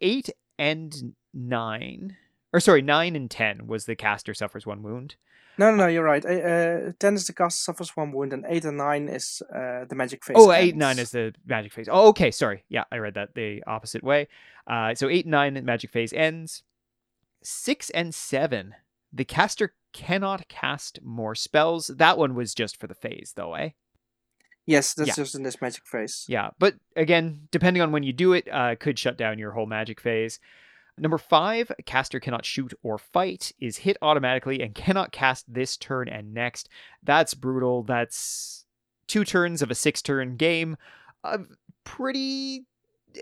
Speaker 2: Eight and nine, or sorry, nine and ten was the caster suffers one wound.
Speaker 3: no no no you're right uh, uh, 10 is the caster suffers one wound and 8 and 9 is uh, the magic phase
Speaker 2: Oh, eight
Speaker 3: ends.
Speaker 2: nine is the magic phase. Oh, okay, sorry. Yeah, I read that the opposite way. Uh, so eight and nine magic phase ends. Six and seven, the caster cannot cast more spells. That one was just for the phase, though, eh?
Speaker 3: yes that's
Speaker 2: Yeah.
Speaker 3: just in this magic phase
Speaker 2: Yeah, but again, depending on when you do it, uh, could shut down your whole magic phase. Number five, caster cannot shoot or fight, is hit automatically, and cannot cast this turn and next. That's brutal. That's two turns of a six turn game. Uh, pretty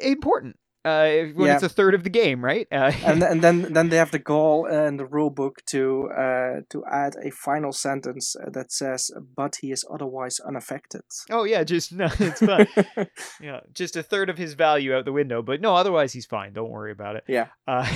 Speaker 2: important uh, when
Speaker 3: Yeah.
Speaker 2: it's a third of the game, right? Uh,
Speaker 3: and and then then they have the goal in the rule book to uh, to add a final sentence that says, "But he is otherwise unaffected."
Speaker 2: oh, yeah, just no, it's fine. Yeah, just a third of his value out the window, but no, otherwise he's fine. Don't worry about it.
Speaker 3: Yeah.
Speaker 2: Uh,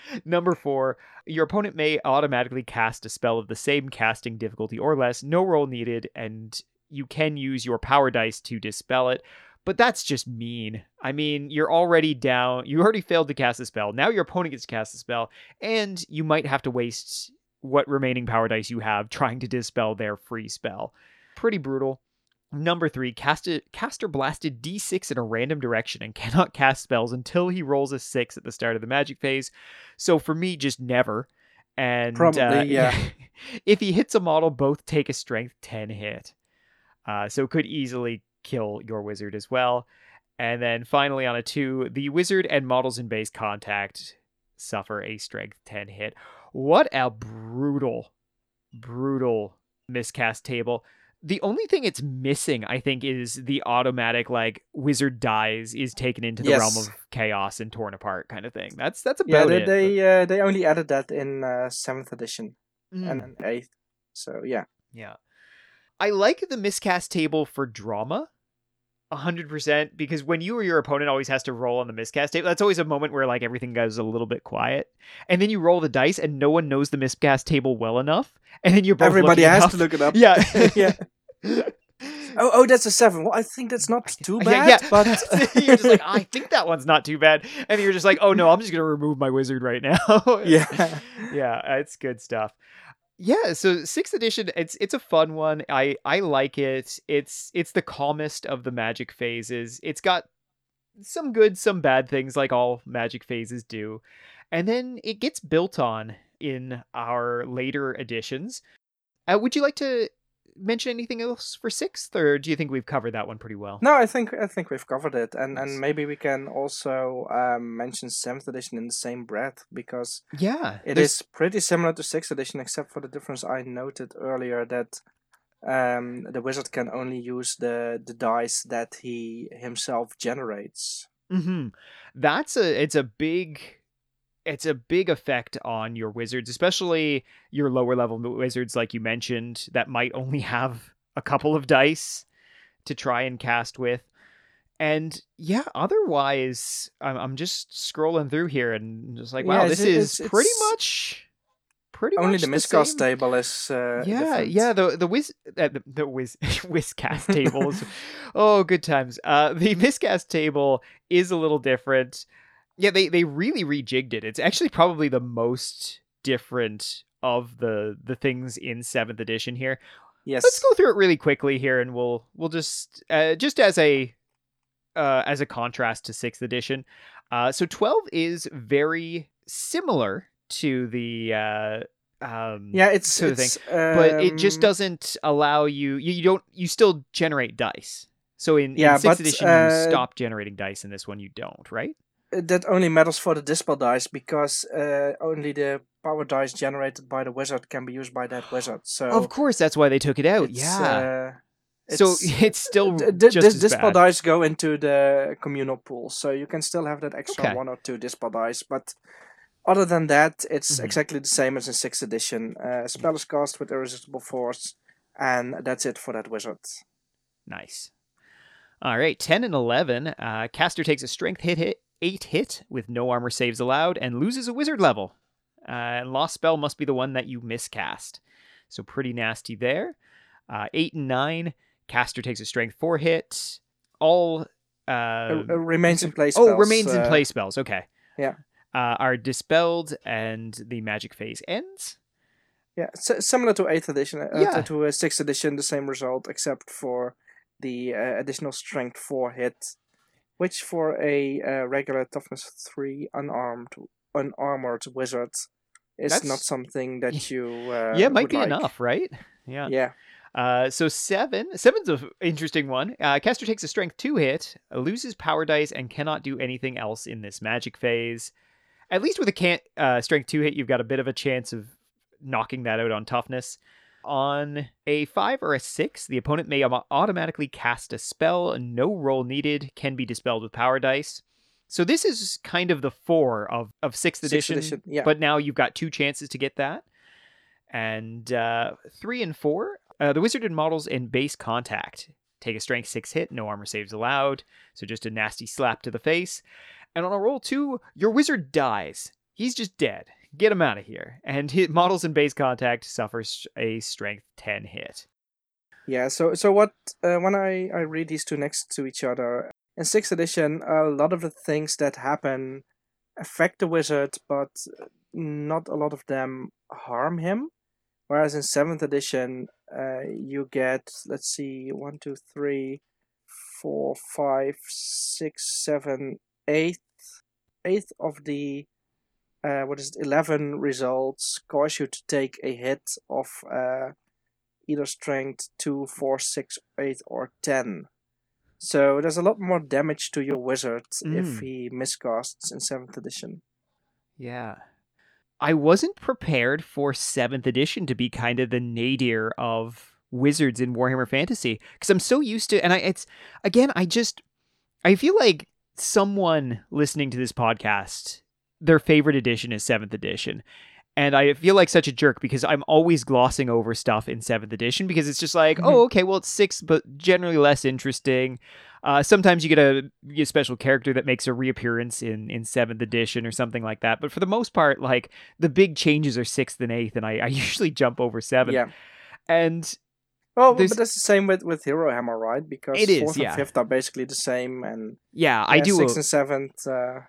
Speaker 2: number four, your opponent may automatically cast a spell of the same casting difficulty or less, no roll needed, and you can use your power dice to dispel it. But that's just mean. I mean, you're already down. You already failed to cast a spell. Now your opponent gets to cast a spell, and you might have to waste what remaining power dice you have trying to dispel their free spell. Pretty brutal. Number three, caster, caster blasted d6 in a random direction and cannot cast spells until he rolls a six at the start of the magic phase. So for me, just never. And
Speaker 3: Probably,
Speaker 2: uh,
Speaker 3: yeah.
Speaker 2: if he hits a model, both take a strength 10 hit. Uh, so it could easily kill your wizard as well. And then finally, on a two, the wizard and models in base contact suffer a strength 10 hit. What a brutal, brutal miscast table. The only thing it's missing, I think, is the automatic like wizard dies is taken into the
Speaker 3: Yes.
Speaker 2: realm of chaos and torn apart kind of thing. That's that's
Speaker 3: Yeah,
Speaker 2: about
Speaker 3: they
Speaker 2: it.
Speaker 3: they, uh, they only added that in uh, seventh edition
Speaker 2: Mm.
Speaker 3: and eighth. So yeah,
Speaker 2: Yeah. I like the miscast table for drama. 100% because when you or your opponent always has to roll on the miscast table that's always a moment where like everything goes a little bit quiet and then you roll the dice and no one knows the miscast table well enough and then you're both
Speaker 3: everybody has to look it up.
Speaker 2: yeah
Speaker 3: yeah. Oh, oh, that's a seven. Well, I think that's not too uh, bad.
Speaker 2: yeah, yeah.
Speaker 3: But
Speaker 2: you're just like i think that one's not too bad and you're just like oh no i'm just gonna remove my wizard right now
Speaker 3: yeah,
Speaker 2: yeah, it's good stuff. Yeah, so sixth edition, it's it's a fun one. I I like it. It's it's the calmest of the magic phases. It's got some good, some bad things, like all magic phases do, and then it gets built on in our later editions. Uh, would you like to mention anything else for sixth, or do you think we've covered that one pretty well?
Speaker 3: no, I think I think we've covered it, and and maybe we can also um, mention seventh edition in the same breath because
Speaker 2: Yeah,
Speaker 3: it
Speaker 2: there's-
Speaker 3: is pretty similar to sixth edition, except for the difference I noted earlier that um, the wizard can only use the the dice that he himself generates.
Speaker 2: hmm That's a it's a big it's a big effect on your wizards, especially your lower level wizards, like you mentioned, that might only have a couple of dice to try and cast with. And yeah, otherwise, I'm, I'm just scrolling through here and just like, wow,
Speaker 3: Yeah,
Speaker 2: this is
Speaker 3: it's-
Speaker 2: pretty
Speaker 3: it's-
Speaker 2: much pretty
Speaker 3: Only
Speaker 2: much
Speaker 3: the
Speaker 2: the
Speaker 3: miscast
Speaker 2: same.
Speaker 3: table is uh,
Speaker 2: Yeah,
Speaker 3: different.
Speaker 2: yeah. The the whiz uh, the, the whiz whizcast tables. oh, good times. Uh, the miscast table is a little different. Yeah, they they really rejigged it. It's actually probably the most different of the the things in seventh edition here.
Speaker 3: Yes.
Speaker 2: Let's go through it really quickly here, and we'll we'll just uh, just as a uh, as a contrast to sixth edition. Uh, so twelve is very similar to the uh, um,
Speaker 3: Yeah, it's
Speaker 2: sort of thing.
Speaker 3: it's,
Speaker 2: but it just
Speaker 3: um,
Speaker 2: doesn't allow you, you you don't you still generate dice so in,
Speaker 3: Yeah,
Speaker 2: in sixth
Speaker 3: but,
Speaker 2: edition
Speaker 3: uh,
Speaker 2: you stop generating dice in this one you don't right
Speaker 3: that only matters for the dispel dice because uh, only the power dice generated by the wizard can be used by that wizard. So
Speaker 2: of course that's why they took it out yeah
Speaker 3: uh,
Speaker 2: so
Speaker 3: it's-
Speaker 2: it's still
Speaker 3: d- d-
Speaker 2: just
Speaker 3: dispel dice go into the communal pool, so you can still have that extra
Speaker 2: Okay.
Speaker 3: one or two dispel dice. But other than that, it's
Speaker 2: Mhm.
Speaker 3: exactly the same as in sixth edition. Uh, spell is cast with irresistible force, and that's it for that wizard.
Speaker 2: nice all right 10 and 11 uh, caster takes a strength hit hit 8 hit with no armor saves allowed and loses a wizard level uh, and lost spell must be the one that you miscast so pretty nasty there uh, 8 and 9 caster takes a strength 4 hit all uh,
Speaker 3: remains in place.
Speaker 2: Oh, remains in
Speaker 3: uh,
Speaker 2: play spells. Okay.
Speaker 3: yeah.
Speaker 2: Uh, are dispelled and the magic phase ends.
Speaker 3: Yeah, s- similar to eighth edition, uh,
Speaker 2: Yeah.
Speaker 3: to, sixth edition, the same result except for the uh, additional strength four hit, which for a uh, regular toughness three unarmed unarmored wizard is not something that you uh,
Speaker 2: yeah, might be
Speaker 3: like.
Speaker 2: enough, right? Yeah.
Speaker 3: Yeah,
Speaker 2: Uh, so seven. Seven's an interesting one. Uh, caster takes a strength two hit, loses power dice, and cannot do anything else in this magic phase. At least with a can uh, strength two hit, you've got a bit of a chance of knocking that out on toughness. On a five or a six, the opponent may automatically cast a spell. No roll needed. Can be dispelled with power dice. So this is kind of the four of of sixth
Speaker 3: Sixth
Speaker 2: edition.
Speaker 3: edition, yeah.
Speaker 2: But now you've got two chances to get that. And uh, three and four, uh, the wizard and models in base contact take a strength six hit, no armor saves allowed. So just a nasty slap to the face. And on a roll two, your wizard dies. He's just dead. Get him out of here. And his models in base contact suffers a strength 10 hit.
Speaker 3: yeah. So so what uh, when I I read these two next to each other, in sixth edition, a lot of the things that happen affect the wizard, but not a lot of them harm him. Whereas in seventh edition, uh, you get let's see, one, two, three, four, five, six, seven, eight, eighth of the uh, what is it, eleven results cause you to take a hit of uh, either strength two, four, six, eight, or ten. So there's a lot more damage to your wizard if
Speaker 2: Mm.
Speaker 3: he miscasts in seventh edition.
Speaker 2: Yeah. I wasn't prepared for 7th edition to be kind of the nadir of wizards in Warhammer Fantasy because I'm so used to and I it's again I just I feel like someone listening to this podcast their favorite edition is 7th edition. And I feel like such a jerk because I'm always glossing over stuff in 7th edition because it's just like,
Speaker 3: Mhm.
Speaker 2: oh, okay, well, it's 6, but generally less interesting. Uh, sometimes you get a, a special character that makes a reappearance in, in 7th edition or something like that. But for the most part, like, the big changes are 6th and 8th, and I, I usually jump over seven.
Speaker 3: Yeah.
Speaker 2: And
Speaker 3: Well,
Speaker 2: There's-
Speaker 3: but that's the same with, with Hero Hammer, right? Because
Speaker 2: It is,
Speaker 3: fourth
Speaker 2: yeah.
Speaker 3: and fifth are basically the same, and
Speaker 2: yeah, I do.
Speaker 3: sixth and seventh. Uh,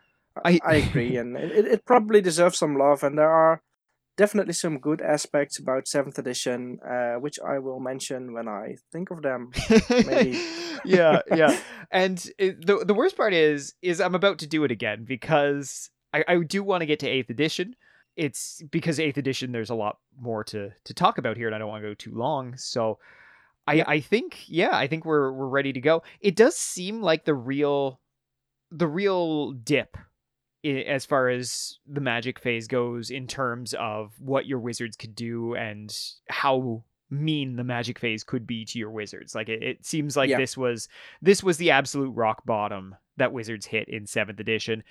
Speaker 2: I-
Speaker 3: I, agree, and it, it probably deserves some love. And there are definitely some good aspects about seventh edition, uh, which I will mention when I think of them. Maybe.
Speaker 2: yeah, yeah. And it, the the worst part is is I'm about to do it again because I, I do want to get to eighth edition. It's because eighth edition there's a lot more to to talk about here, and I don't want to go too long. So I I think yeah, I think we're we're ready to go. It does seem like the real the real dip as far as the magic phase goes in terms of what your wizards could do and how mean the magic phase could be to your wizards. Like it, it seems like
Speaker 3: Yeah.
Speaker 2: this was this was the absolute rock bottom that wizards hit in seventh edition.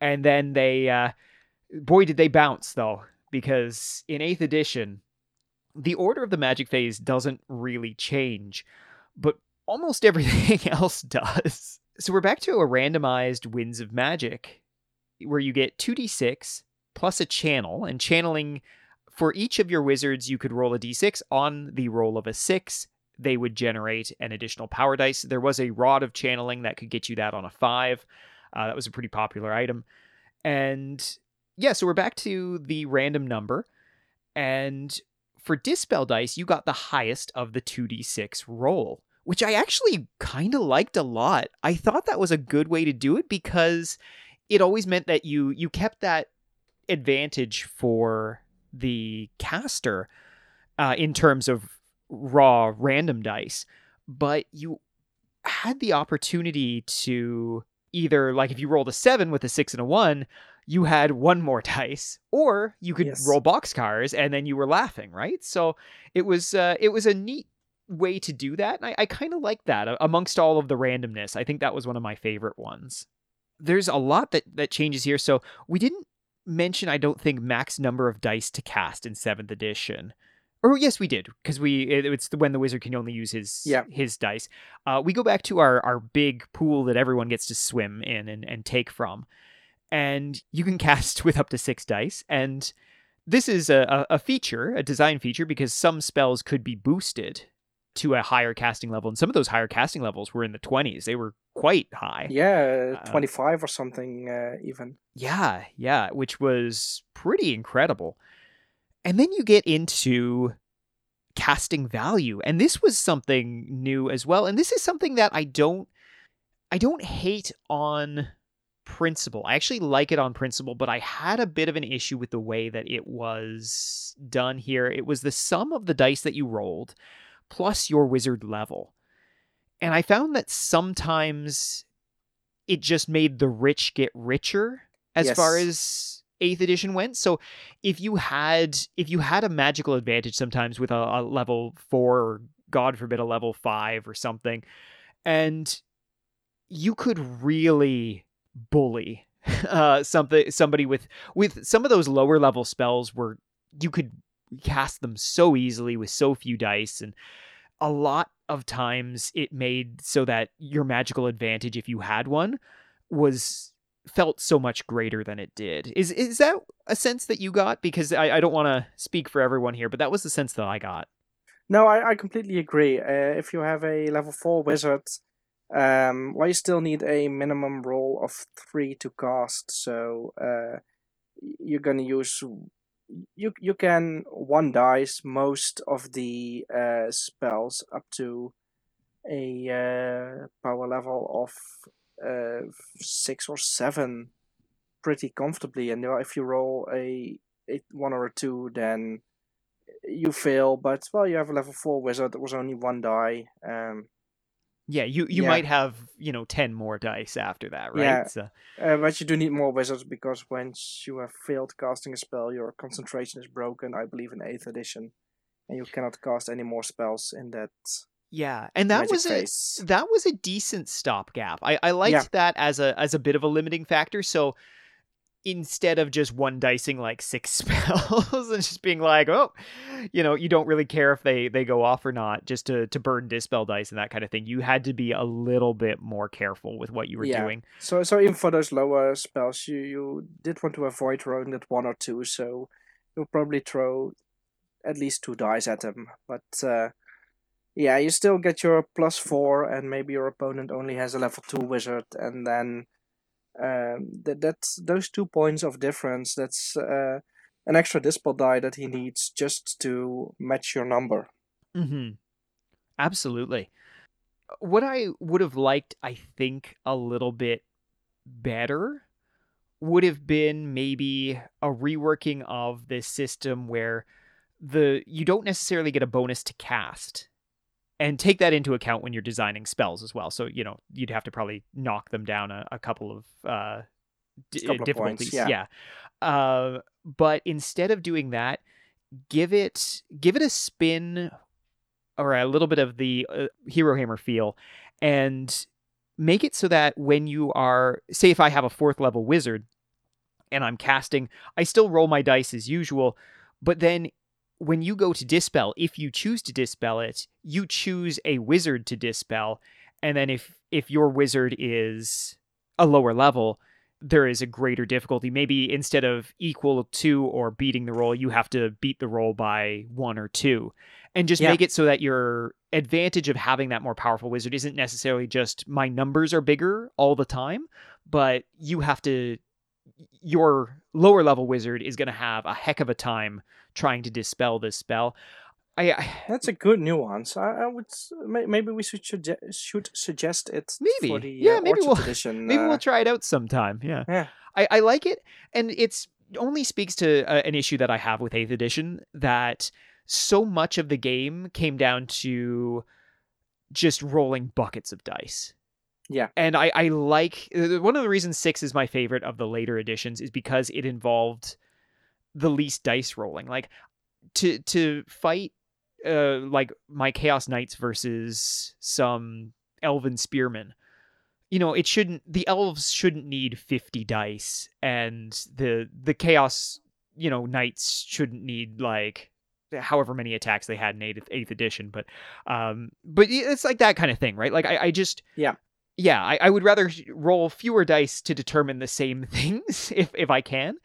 Speaker 2: And then they uh boy did they bounce though because in eighth edition the order of the magic phase doesn't really change but almost everything else does. So we're back to a randomized winds of magic where you get 2d6 plus a channel and channeling for each of your wizards you could roll a d6 on the roll of a 6 they would generate an additional power dice. There was a rod of channeling that could get you that on a 5 uh, that was a pretty popular item. And yeah so we're back to the random number. And for dispel dice you got the highest of the 2d6 roll which i actually kind of liked a lot. I thought that was a good way to do it because it always meant that you you kept that advantage for the caster uh, in terms of raw random dice, but you had the opportunity to either like if you rolled a seven with a six and a one, you had one more dice, or you could
Speaker 3: Yes.
Speaker 2: roll boxcars and then you were laughing, right? So it was uh, it was a neat way to do that, and I, I kind of like that amongst all of the randomness. I think that was one of my favorite ones there's a lot that that changes here. So we didn't mention, I don't think, max number of dice to cast in seventh edition. Or yes, we did because we it- it's the, when the wizard can only use his
Speaker 3: Yeah.
Speaker 2: his dice. Uh, we go back to our our big pool that everyone gets to swim in and, and take from, and you can cast with up to six dice. And this is a, a a feature, a design feature, because some spells could be boosted to a higher casting level, and some of those higher casting levels were in the twenties. They were quite high.
Speaker 3: Yeah,
Speaker 2: Uh,
Speaker 3: 25 or something, uh, even.
Speaker 2: Yeah, yeah, which was pretty incredible. And then you get into casting value, and this was something new as well. And this is something that I don't I don't hate on principle. I actually like it on principle, but I had a bit of an issue with the way that it was done here. It was the sum of the dice that you rolled plus your wizard level. And I found that sometimes it just made the rich get richer as far as 8th edition went. So if you had if you had a magical advantage sometimes with a, a level 4 or god forbid a level 5 or something and you could really bully uh something somebody with with some of those lower level spells where you could cast them so easily with so few dice and a lot of times it made so that your magical advantage if you had one was felt so much greater than it did. Is is that a sense that you got? Because i, I don't want to speak for everyone here but that was the sense that i got.
Speaker 3: No, I, I completely agree. Uh, if you have a level 4 wizard Um, well, you still need a minimum roll of three to cast, so uh, you're gonna use you you can one dice most of the uh, spells up to a uh, power level of uh, six or seven pretty comfortably, and if you roll a, a one or a two, then you fail. But well, you have a level four wizard. There was only one die. Um,
Speaker 2: yeah, you you
Speaker 3: Yeah.
Speaker 2: might have you know ten more dice after that, right?
Speaker 3: Yeah.
Speaker 2: So,
Speaker 3: uh, but you do need more wizards because once you have failed casting a spell, your concentration is broken. I believe in eighth edition, and you cannot cast any more spells in that
Speaker 2: yeah, and that was a that was a decent stopgap. I I liked
Speaker 3: Yeah.
Speaker 2: that as a as a bit of a limiting factor. So instead of just one dicing like six spells and just being like, oh, you know, you don't really care if they they go off or not, just to to burn dispel dice and that kind of thing. You had to be a little bit more careful with what you were
Speaker 3: Yeah.
Speaker 2: doing.
Speaker 3: So, so even for those lower spells, you, you did want to avoid rolling that one or two. So you'll probably throw at least two dice at them. But uh, yeah, you still get your plus four, and maybe your opponent only has a level two wizard, and then um, that that's those two points of difference. That's uh, an extra dispel die that he needs just to match your number.
Speaker 2: Mm-hmm. Absolutely. What I would have liked, I think, a little bit better would have been maybe a reworking of this system where the you don't necessarily get a bonus to cast and take that into account when you're designing spells as well. So you know you'd have to probably knock them down a, a couple of uh d-
Speaker 3: Couple of
Speaker 2: difficulties
Speaker 3: points, yeah.
Speaker 2: uh but instead of doing that give it give it a spin or a little bit of the uh, hero hammer feel and make it so that when you are say if i have a fourth level wizard and i'm casting i still roll my dice as usual but then when you go to dispel if you choose to dispel it you choose a wizard to dispel. And then if if your wizard is a lower level there is a greater difficulty. Maybe instead of equal to or beating the roll you have to beat the roll by one or two. And just
Speaker 3: Yeah.
Speaker 2: make it so that your advantage of having that more powerful wizard isn't necessarily just my numbers are bigger all the time but you have to your lower level wizard is going to have a heck of a time trying to dispel this spell I, I
Speaker 3: That's a good nuance. I, I would maybe we should should suggest it
Speaker 2: Maybe.
Speaker 3: the
Speaker 2: Yeah,
Speaker 3: uh,
Speaker 2: maybe we'll- maybe
Speaker 3: uh,
Speaker 2: we'll try it out sometime yeah
Speaker 3: Yeah.
Speaker 2: I, I like it and it's only speaks to uh, an issue that i have with 8th edition that so much of the game came down to just rolling buckets of dice
Speaker 3: Yeah.
Speaker 2: and i, I like uh, one of the reasons 6 is my favorite of the later editions is because it involved the least dice rolling like to to fight uh like my chaos knights versus some elven spearmen you know it shouldn't the elves shouldn't need 50 dice and the the chaos you know knights shouldn't need like however many attacks they had in 8th, 8th edition but um but it's like that kind of thing right like i, I just
Speaker 3: Yeah.
Speaker 2: Yeah I, I would rather roll fewer dice to determine the same things if if i can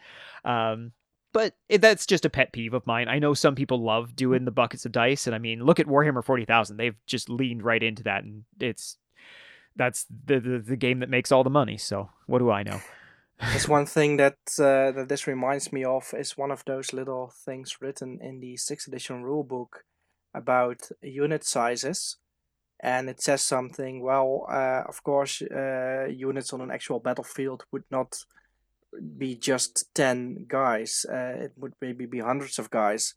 Speaker 2: um but it, that's just a pet peeve of mine. I know some people love doing the buckets of dice, and I mean, look at Warhammer Forty Thousand; they've just leaned right into that, and it's that's the, the the game that makes all the money. So what do I know?
Speaker 3: That's one thing that uh, that this reminds me of is one of those little things written in the sixth edition rulebook about unit sizes, and it says something. Well, uh, of course, uh, units on an actual battlefield would not be just ten guys. Uh, it would maybe be hundreds of guys.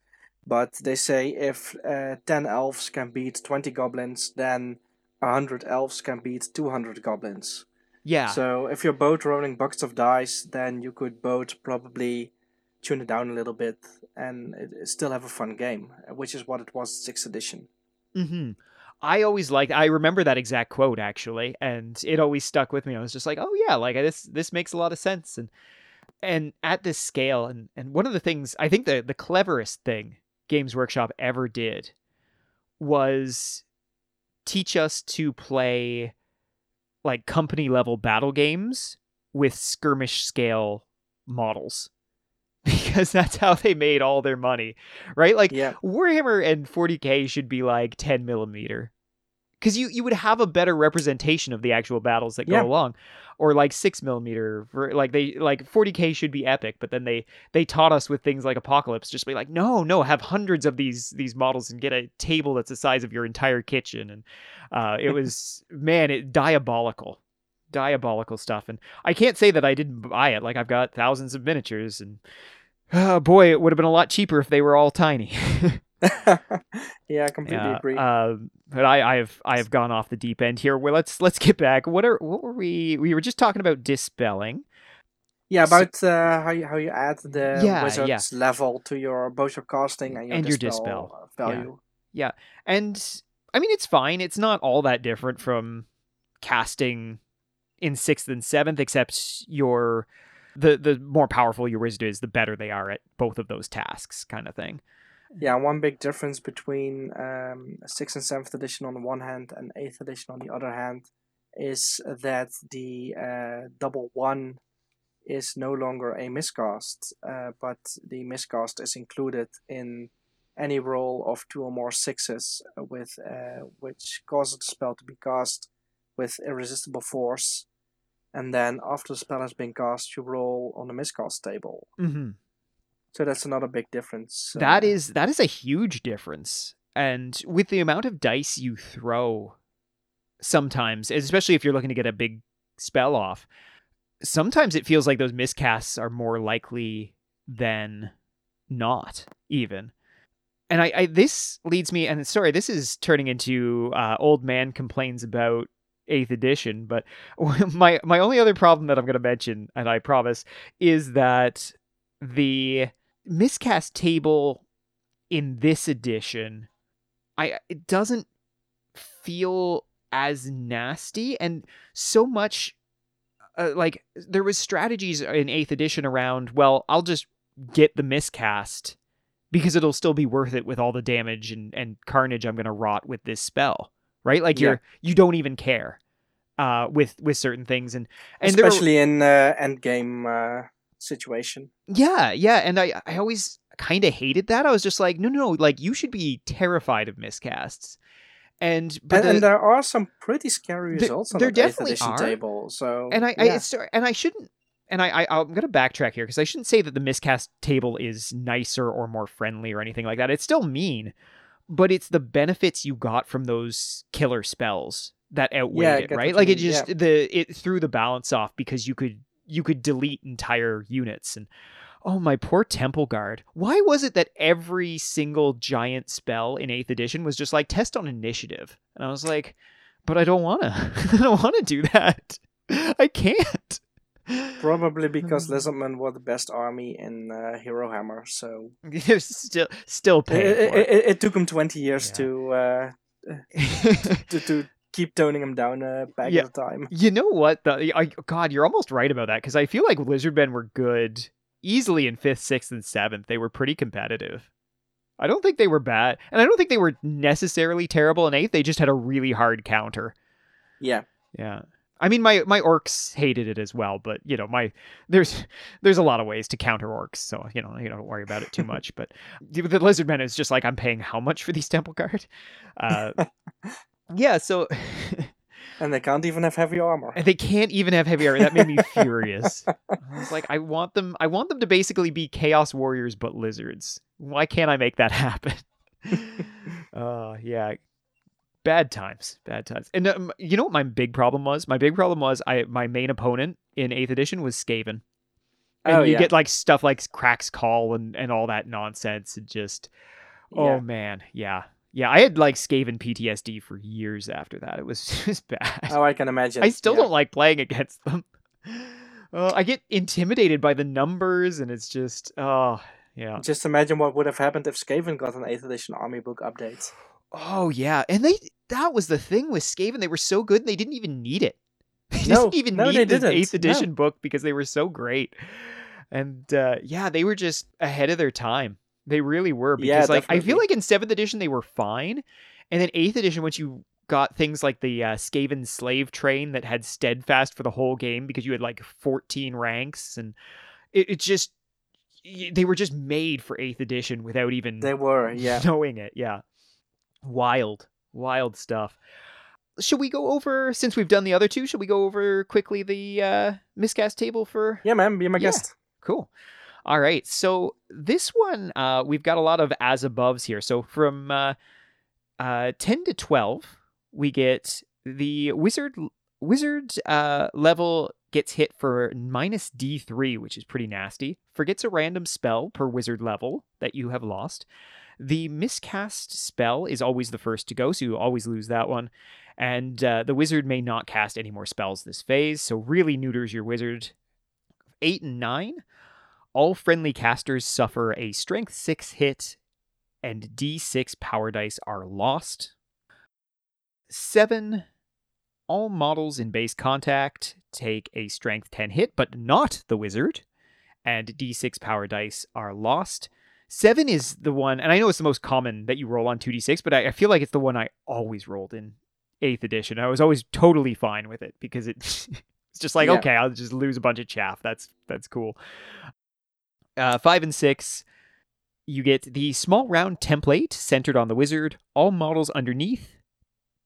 Speaker 3: But they say if uh, ten elves can beat twenty goblins, then hundred elves can beat two hundred goblins.
Speaker 2: Yeah,
Speaker 3: So if you're both rolling buckets of dice, then you could both probably tune it down a little bit and still have a fun game, which is what it was sixth edition.
Speaker 2: hmm I always liked. I remember that exact quote actually, and it always stuck with me. I was just like, "Oh yeah, like this. This makes a lot of sense." And and at this scale, and and one of the things I think the the cleverest thing Games Workshop ever did was teach us to play like company level battle games with skirmish scale models because that's how they made all their money right? Like
Speaker 3: Yeah,
Speaker 2: Warhammer and 40k should be like 10 millimeter. Because you you would have a better representation of the actual battles that go
Speaker 3: Yeah.
Speaker 2: along, or like six millimeter, for, like they like 40k should be epic, but then they they taught us with things like Apocalypse, just be like, no, no, have hundreds of these these models and get a table that's the size of your entire kitchen, and uh, it was man, it diabolical, diabolical stuff, and I can't say that I didn't buy it. Like I've got thousands of miniatures, and oh boy, it would have been a lot cheaper if they were all tiny.
Speaker 3: yeah, I completely
Speaker 2: Yeah,
Speaker 3: agree.
Speaker 2: Um, but I, I have I have gone off the deep end here. Well, let's let's get back. What are what were we? We were just talking about dispelling.
Speaker 3: yeah,
Speaker 2: so-
Speaker 3: about uh, how you how you add the
Speaker 2: Yeah,
Speaker 3: wizard's
Speaker 2: yeah.
Speaker 3: level to your both your casting and your
Speaker 2: And your
Speaker 3: dispel,
Speaker 2: value.
Speaker 3: Yeah. value.
Speaker 2: And I mean, it's fine. It's not all that different from casting in sixth and seventh, except your the the more powerful your wizard is, the better they are at both of those tasks, kind of thing.
Speaker 3: Yeah, one big difference between um, sixth and seventh edition on the one hand and eighth edition on the other hand is that the uh, double one is no longer a miscast, uh, but the miscast is included in any roll of two or more sixes, with uh, which causes the spell to be cast with irresistible force. And then after the spell has been cast, you roll on the miscast table.
Speaker 2: Mm-hmm.
Speaker 3: So that's another big difference.
Speaker 2: That
Speaker 3: uh,
Speaker 2: is that is a huge difference. And with the amount of dice you throw sometimes, especially if you're looking to get a big spell off, sometimes it feels like those miscasts are more likely than not even. And I, I this leads me and sorry, this is turning into uh, old man complains about eighth edition, but my my only other problem that I'm gonna mention, and I promise, is that the miscast table in this edition i it doesn't feel as nasty and so much uh, like there was strategies in 8th edition around well i'll just get the miscast because it'll still be worth it with all the damage and, and carnage i'm going to rot with this spell right like
Speaker 3: Yeah.
Speaker 2: you're you don't even care uh with with certain things and and were-
Speaker 3: especially in uh, end game uh, situation.
Speaker 2: yeah, yeah, and I I always kind of hated that. I was just like, no, no, no, like you should be terrified of miscasts. And but
Speaker 3: And,
Speaker 2: the-
Speaker 3: and there are some pretty scary
Speaker 2: There-
Speaker 3: results on
Speaker 2: there
Speaker 3: the
Speaker 2: definitely
Speaker 3: edition
Speaker 2: are.
Speaker 3: table. So
Speaker 2: and I, I
Speaker 3: yeah.
Speaker 2: it's, and I shouldn't and I, I I'm gonna backtrack here because I shouldn't say that the miscast table is nicer or more friendly or anything like that. It's still mean, but it's the benefits you got from those killer spells that outweighed
Speaker 3: Yeah, I
Speaker 2: it, right? Like it just the it threw the balance off because you could you could delete entire units and oh my poor temple guard why was it that every single giant spell in 8th edition was just like test on initiative and i was like but i don't want to i don't want to do that i can't
Speaker 3: probably because. Lizardmen were the best army in uh, Hero Hammer. So
Speaker 2: still still
Speaker 3: it,
Speaker 2: paying
Speaker 3: it,
Speaker 2: it.
Speaker 3: it, it took them twenty years
Speaker 2: Yeah.
Speaker 3: to, uh, to to keep toning them down a bag
Speaker 2: Yeah.
Speaker 3: at a time.
Speaker 2: You know what? I, God, you're almost right about that because I feel like Lizardmen were good easily in fifth, sixth, and seventh. They were pretty competitive. I don't think they were bad, and I don't think they were necessarily terrible in eighth. They just had a really hard counter.
Speaker 3: Yeah,
Speaker 2: Yeah. I mean, my my orcs hated it as well, but you know, my there's there's a lot of ways to counter orcs, so you know, you don't worry about it too much. But the the lizardmen is just like I'm paying how much for these temple guard? Uh, yeah, so
Speaker 3: and they can't even have heavy armor.
Speaker 2: And they can't even have heavy armor. That made me furious. I was like, I want them. I want them to basically be chaos warriors, but lizards. Why can't I make that happen? uh, yeah, bad times, bad times. And um, you know what my big problem was? My big problem was I my main opponent in eighth edition was Skaven. And
Speaker 3: Oh,
Speaker 2: you
Speaker 3: yeah.
Speaker 2: get like stuff like Crack's Call and, and all that nonsense and just oh
Speaker 3: Yeah.
Speaker 2: man, yeah. Yeah, I had like Skaven PTSD for years after that. It was just bad.
Speaker 3: Oh, I can imagine.
Speaker 2: I still
Speaker 3: yeah.
Speaker 2: don't like playing against them. Uh, I get intimidated by the numbers, and it's just, oh, yeah.
Speaker 3: Just imagine what would have happened if Skaven got an 8th edition army book update.
Speaker 2: Oh, yeah. And they, that was the thing with Skaven. They were so good, and they didn't even need it. They
Speaker 3: No,
Speaker 2: didn't even
Speaker 3: no,
Speaker 2: need the
Speaker 3: didn't.
Speaker 2: 8th
Speaker 3: No.
Speaker 2: edition book because they were so great. And uh, yeah, they were just ahead of their time. They really were.
Speaker 3: Yeah,
Speaker 2: Because, like, I feel like in 7th edition, they were fine. And then 8th edition, once you got things like the uh, Skaven slave train that had steadfast for the whole game because you had like 14 ranks and it, it just they were just made for 8th edition without even
Speaker 3: They were, yeah.
Speaker 2: knowing it yeah wild wild stuff should we go over since we've done the other two? Should we go over quickly the uh, miscast table for?
Speaker 3: Yeah, man, be my
Speaker 2: Yeah.
Speaker 3: guest.
Speaker 2: Cool. All right. So this one, uh, we've got a lot of as aboves here. So from uh, uh, ten to twelve, we get the wizard wizard uh, level gets hit for minus D three, which is pretty nasty. Forgets a random spell per wizard level that you have lost. The miscast spell is always the first to go, so you always lose that one. And uh, the wizard may not cast any more spells this phase, so really neuters your wizard. Eight and nine, all friendly casters suffer a strength 6 hit and d6 power dice are lost. 7 all models in base contact take a strength 10 hit but not the wizard and d6 power dice are lost. 7 is the one and I know it's the most common that you roll on 2d6 but I, I feel like it's the one I always rolled in 8th edition. I was always totally fine with it because it it's just like
Speaker 3: Yeah.
Speaker 2: okay, I'll just lose a bunch of chaff. That's that's cool uh, five and six, you get the small round template centered on the wizard. All models underneath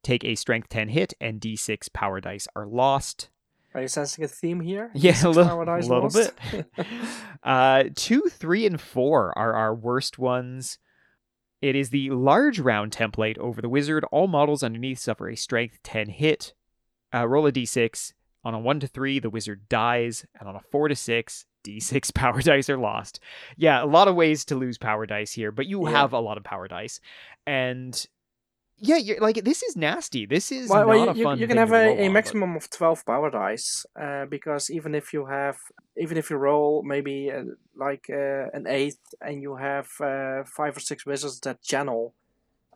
Speaker 2: take a strength 10 hit, and d6 power dice are lost.
Speaker 3: Are you sensing a theme here?
Speaker 2: Yeah, a little, little bit. uh, two, three, and four are our worst ones. It is the large round template over the wizard. All models underneath suffer a strength 10 hit. Uh, roll a d6. On a 1 to 3, the wizard dies. And on a 4 to 6, d6 power dice are lost. Yeah, a lot of ways to lose power dice here, but you
Speaker 3: Yeah.
Speaker 2: have a lot of power dice. And yeah, you're like this is nasty. This is
Speaker 3: well,
Speaker 2: not
Speaker 3: well,
Speaker 2: a
Speaker 3: you,
Speaker 2: fun
Speaker 3: you can have a, a
Speaker 2: but-
Speaker 3: maximum of 12 power dice uh, because even if you have even if you roll maybe uh, like uh, an eighth and you have uh, five or six wizards that channel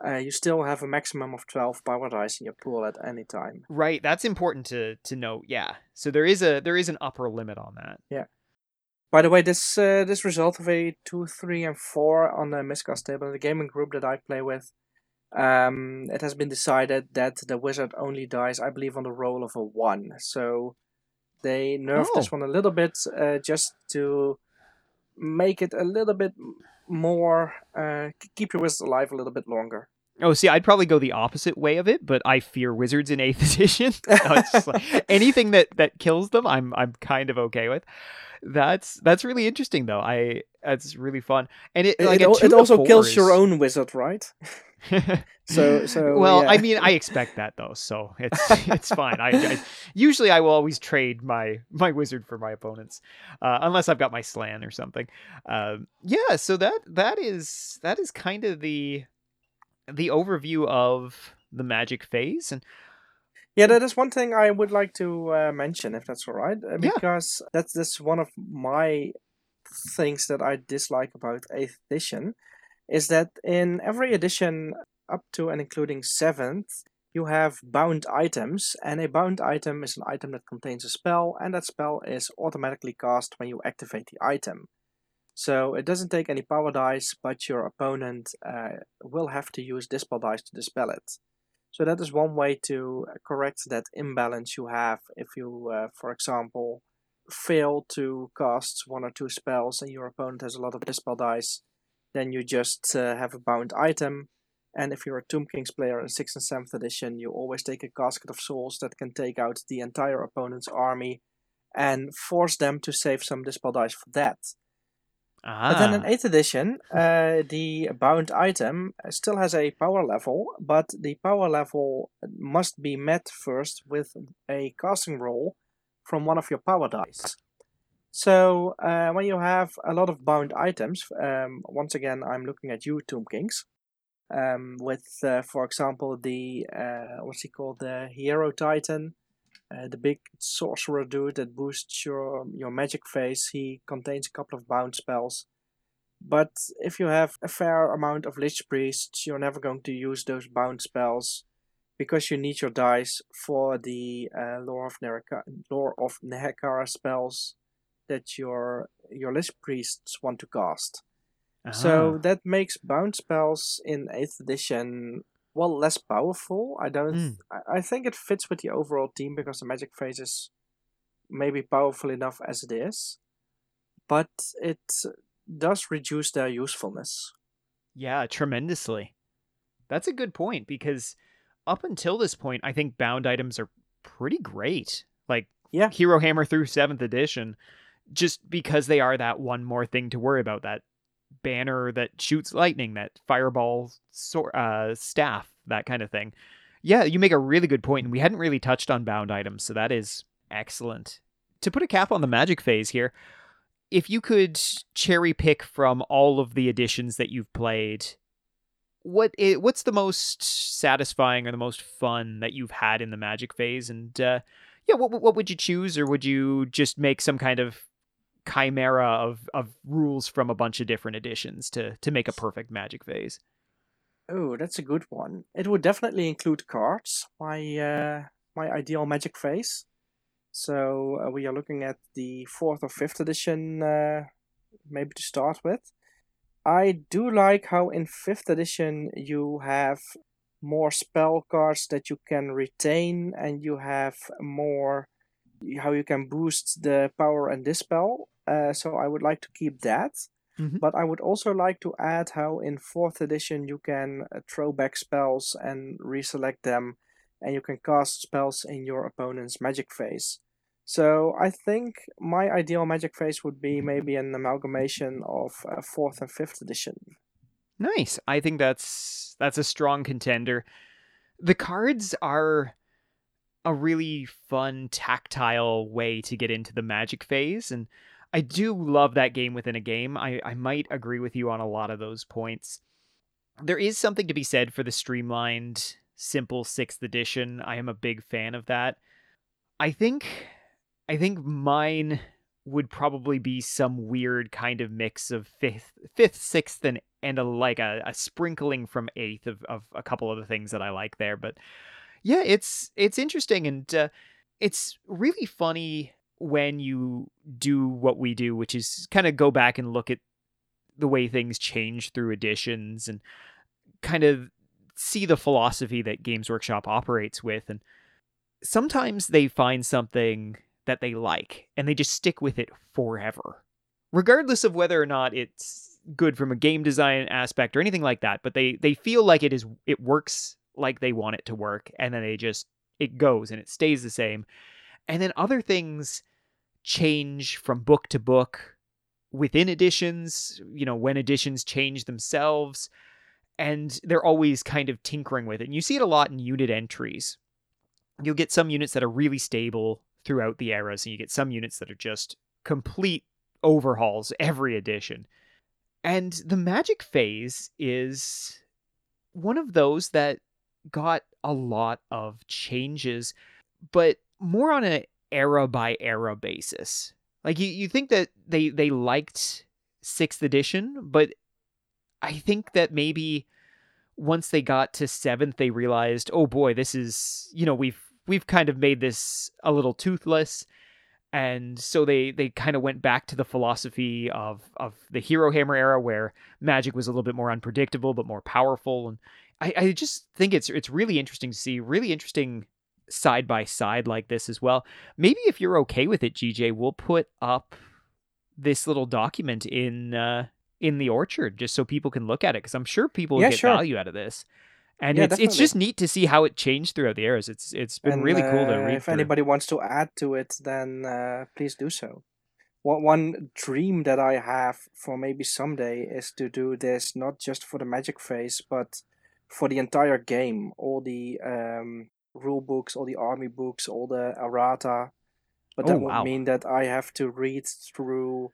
Speaker 3: uh, you still have a maximum of 12 power dice in your pool at any time
Speaker 2: Right, that's important to to note. Yeah. So there is a there is an upper limit on that.
Speaker 3: By the way this uh, this result of a 2 3 and 4 on the miscast table in the gaming group that i play with um, it has been decided that the wizard only dies i believe on the roll of a 1 so they nerfed this
Speaker 2: Oh.
Speaker 3: one a little bit uh, just to make it a little bit more uh, keep your wizard alive a little bit longer
Speaker 2: Oh, see, I'd probably go the opposite way of it, but I fear wizards in eighth edition. No, like- anything that that kills them, I'm I'm kind of okay with. That's that's really interesting though. I that's really fun, and it like
Speaker 3: it,
Speaker 2: a
Speaker 3: al-
Speaker 2: two
Speaker 3: it also kills your own wizard right so so
Speaker 2: well,
Speaker 3: yeah.
Speaker 2: I mean, I expect that though, so it's it's fine. I, I usually I will always trade my my wizard for my opponents, uh, unless I've got my Slann or something. Um, yeah, so that that is that is kind of the the overview of the magic phase, and
Speaker 3: Yeah, that is one thing I would like to uh, mention, if that's all right, uh,
Speaker 2: Yeah.
Speaker 3: because that's that's one of my things that I dislike about Eighth Edition, is that in every edition up to and including Seventh, you have bound items, and a bound item is an item that contains a spell, and that spell is automatically cast when you activate the item. So it doesn't take any power dice, but your opponent uh, will have to use dispel dice to dispel it. So that is one way to uh, correct that imbalance you have if you, uh, for example, fail to cast one or two spells and your opponent has a lot of dispel dice. Then you just uh, have a bound item, and if you're a Tomb Kings player in sixth and seventh edition, you always take a casket of souls that can take out the entire opponent's army and force them to save some dispel dice for that.
Speaker 2: Ah,
Speaker 3: But then in 8th edition, uh, the bound item still has a power level, but the power level must be met first with a casting roll from one of your power dice. So uh, when you have a lot of bound items, um, once again, I'm looking at you, Tomb Kings, um, with, uh, for example, the uh, what's he called, the Hierotitan, uh, the big sorcerer dude that boosts your your magic phase. He contains a couple of bound spells. But if you have a fair amount of Lich Priests, you're never going to use those bound spells because you need your dice for the uh, Lore of Neraka, Lore of Nehekhara spells that your your Lich Priests want to cast. So
Speaker 2: ah.
Speaker 3: that makes bound spells in 8th edition well less powerful. I don't
Speaker 2: Mm.
Speaker 3: I, I think it fits with the overall team because the magic phase is maybe powerful enough as it is. But it does reduce their usefulness.
Speaker 2: Yeah, tremendously. That's a good point because up until this point, I think bound items are pretty great. Like
Speaker 3: Yeah.
Speaker 2: Hero Hammer through seventh edition, just because they are that one more thing to worry about. That banner that shoots lightning, that fireball sor- uh, staff, that kind of thing. Yeah, you make a really good point, and we hadn't really touched on bound items, so that is excellent. To put a cap on the magic phase here, if you could cherry pick from all of the editions that you've played, what i what's the most satisfying or the most fun that you've had in the magic phase? And uh, yeah, what what would you choose, or would you just make some kind of chimera of of rules from a bunch of different editions to to make a perfect magic phase?
Speaker 3: Oh, that's a good one. It would definitely include cards. My uh, my ideal magic phase. So uh, we are looking at the fourth or fifth edition, uh, maybe to start with. I do like how in fifth edition you have more spell cards that you can retain, and you have more how you can boost the power and dispel. Uh, so I would like to keep that.
Speaker 2: Mhm.
Speaker 3: But I would also like to add how in fourth edition you can uh, throw back spells and reselect them, and you can cast spells in your opponent's magic phase. So I think my ideal magic phase would be maybe an amalgamation of uh, fourth and fifth edition.
Speaker 2: Nice. I think that's that's a strong contender. The cards are a really fun tactile way to get into the magic phase and I do love that game within a game. I, I might agree with you on a lot of those points. There is something to be said for the streamlined, simple sixth edition. I am a big fan of that. I think I think mine would probably be some weird kind of mix of fifth, fifth, sixth, and and a like a, a sprinkling from eighth of, of a couple of the things that I like there. But yeah, it's it's interesting and uh, it's really funny when you do what we do, which is kind of go back and look at the way things change through editions and kind of see the philosophy that Games Workshop operates with. And sometimes they find something that they like and they just stick with it forever, regardless of whether or not it's good from a game design aspect or anything like that. But they they feel like it is it works like they want it to work, and then they just it goes and it stays the same. And then other things change from book to book within editions, you know, when editions change themselves. And they're always kind of tinkering with it. And you see it a lot in unit entries. You'll get some units that are really stable throughout the eras, and you get some units that are just complete overhauls every edition. And the magic phase is one of those that got a lot of changes, but more on an era by era basis. Like you, you think that they they liked sixth edition, but I think that maybe once they got to seventh, they realized, oh boy, this is you know we've we've kind of made this a little toothless, and so they they kind of went back to the philosophy of of the Hero Hammer era, where magic was a little bit more unpredictable but more powerful, and I, I just think it's it's really interesting to see, really interesting side by side like this as well. Maybe if you're okay with it, GJ, we'll put up this little document in uh, in the orchard just so people can look at it because I'm sure people will
Speaker 3: Yeah,
Speaker 2: get
Speaker 3: sure.
Speaker 2: value out of this. And
Speaker 3: Yeah,
Speaker 2: it's it's just neat to see how it changed throughout the eras. It's it's been
Speaker 3: And,
Speaker 2: really cool to
Speaker 3: uh,
Speaker 2: read.
Speaker 3: If
Speaker 2: through.
Speaker 3: anybody wants to add to it, then uh, please do so. One one dream that I have for maybe someday is to do this not just for the magic phase, but for the entire game. All the um, rule books, all the army books, all the errata. But that
Speaker 2: Oh,
Speaker 3: would
Speaker 2: wow.
Speaker 3: mean that I have to read through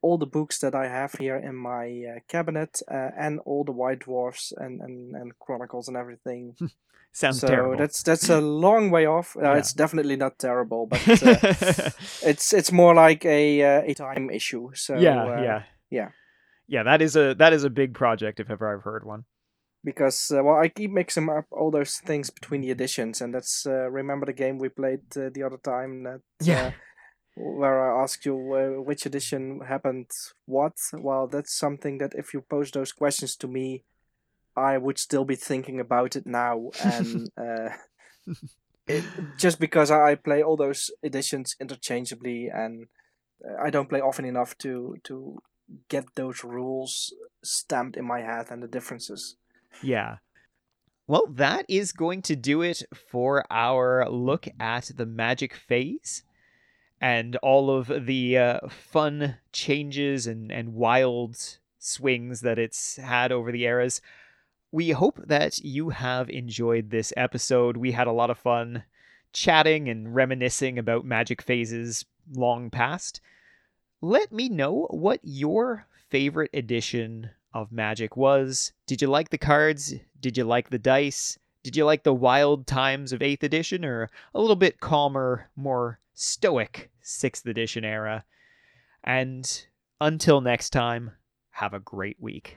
Speaker 3: all the books that I have here in my uh, cabinet uh, and all the White Dwarfs and, and, and Chronicles and everything.
Speaker 2: Sounds
Speaker 3: so
Speaker 2: terrible.
Speaker 3: that's that's a long way off. Uh,
Speaker 2: Yeah.
Speaker 3: It's definitely not terrible, but uh, it's it's more like a uh, a time issue. So
Speaker 2: yeah,
Speaker 3: uh,
Speaker 2: yeah,
Speaker 3: yeah.
Speaker 2: yeah. That is a that is a big project if ever I've heard one.
Speaker 3: Because uh, well, I keep mixing up all those things between the editions, and that's uh, remember the game we played uh, the other time that
Speaker 2: Yeah.
Speaker 3: uh, where I asked you uh, which edition happened what. Well, that's something that if you pose those questions to me, I would still be thinking about it now, and uh, it, just because I play all those editions interchangeably, and I don't play often enough to to get those rules stamped in my head and the differences.
Speaker 2: Yeah. Well, that is going to do it for our look at the magic phase and all of the uh, fun changes and, and wild swings that it's had over the eras. We hope that you have enjoyed this episode. We had a lot of fun chatting and reminiscing about magic phases long past. Let me know what your favorite edition of Magic was. Did you like the cards? Did you like the dice? Did you like the wild times of 8th edition or a little bit calmer, more stoic 6th edition era? And until next time, have a great week.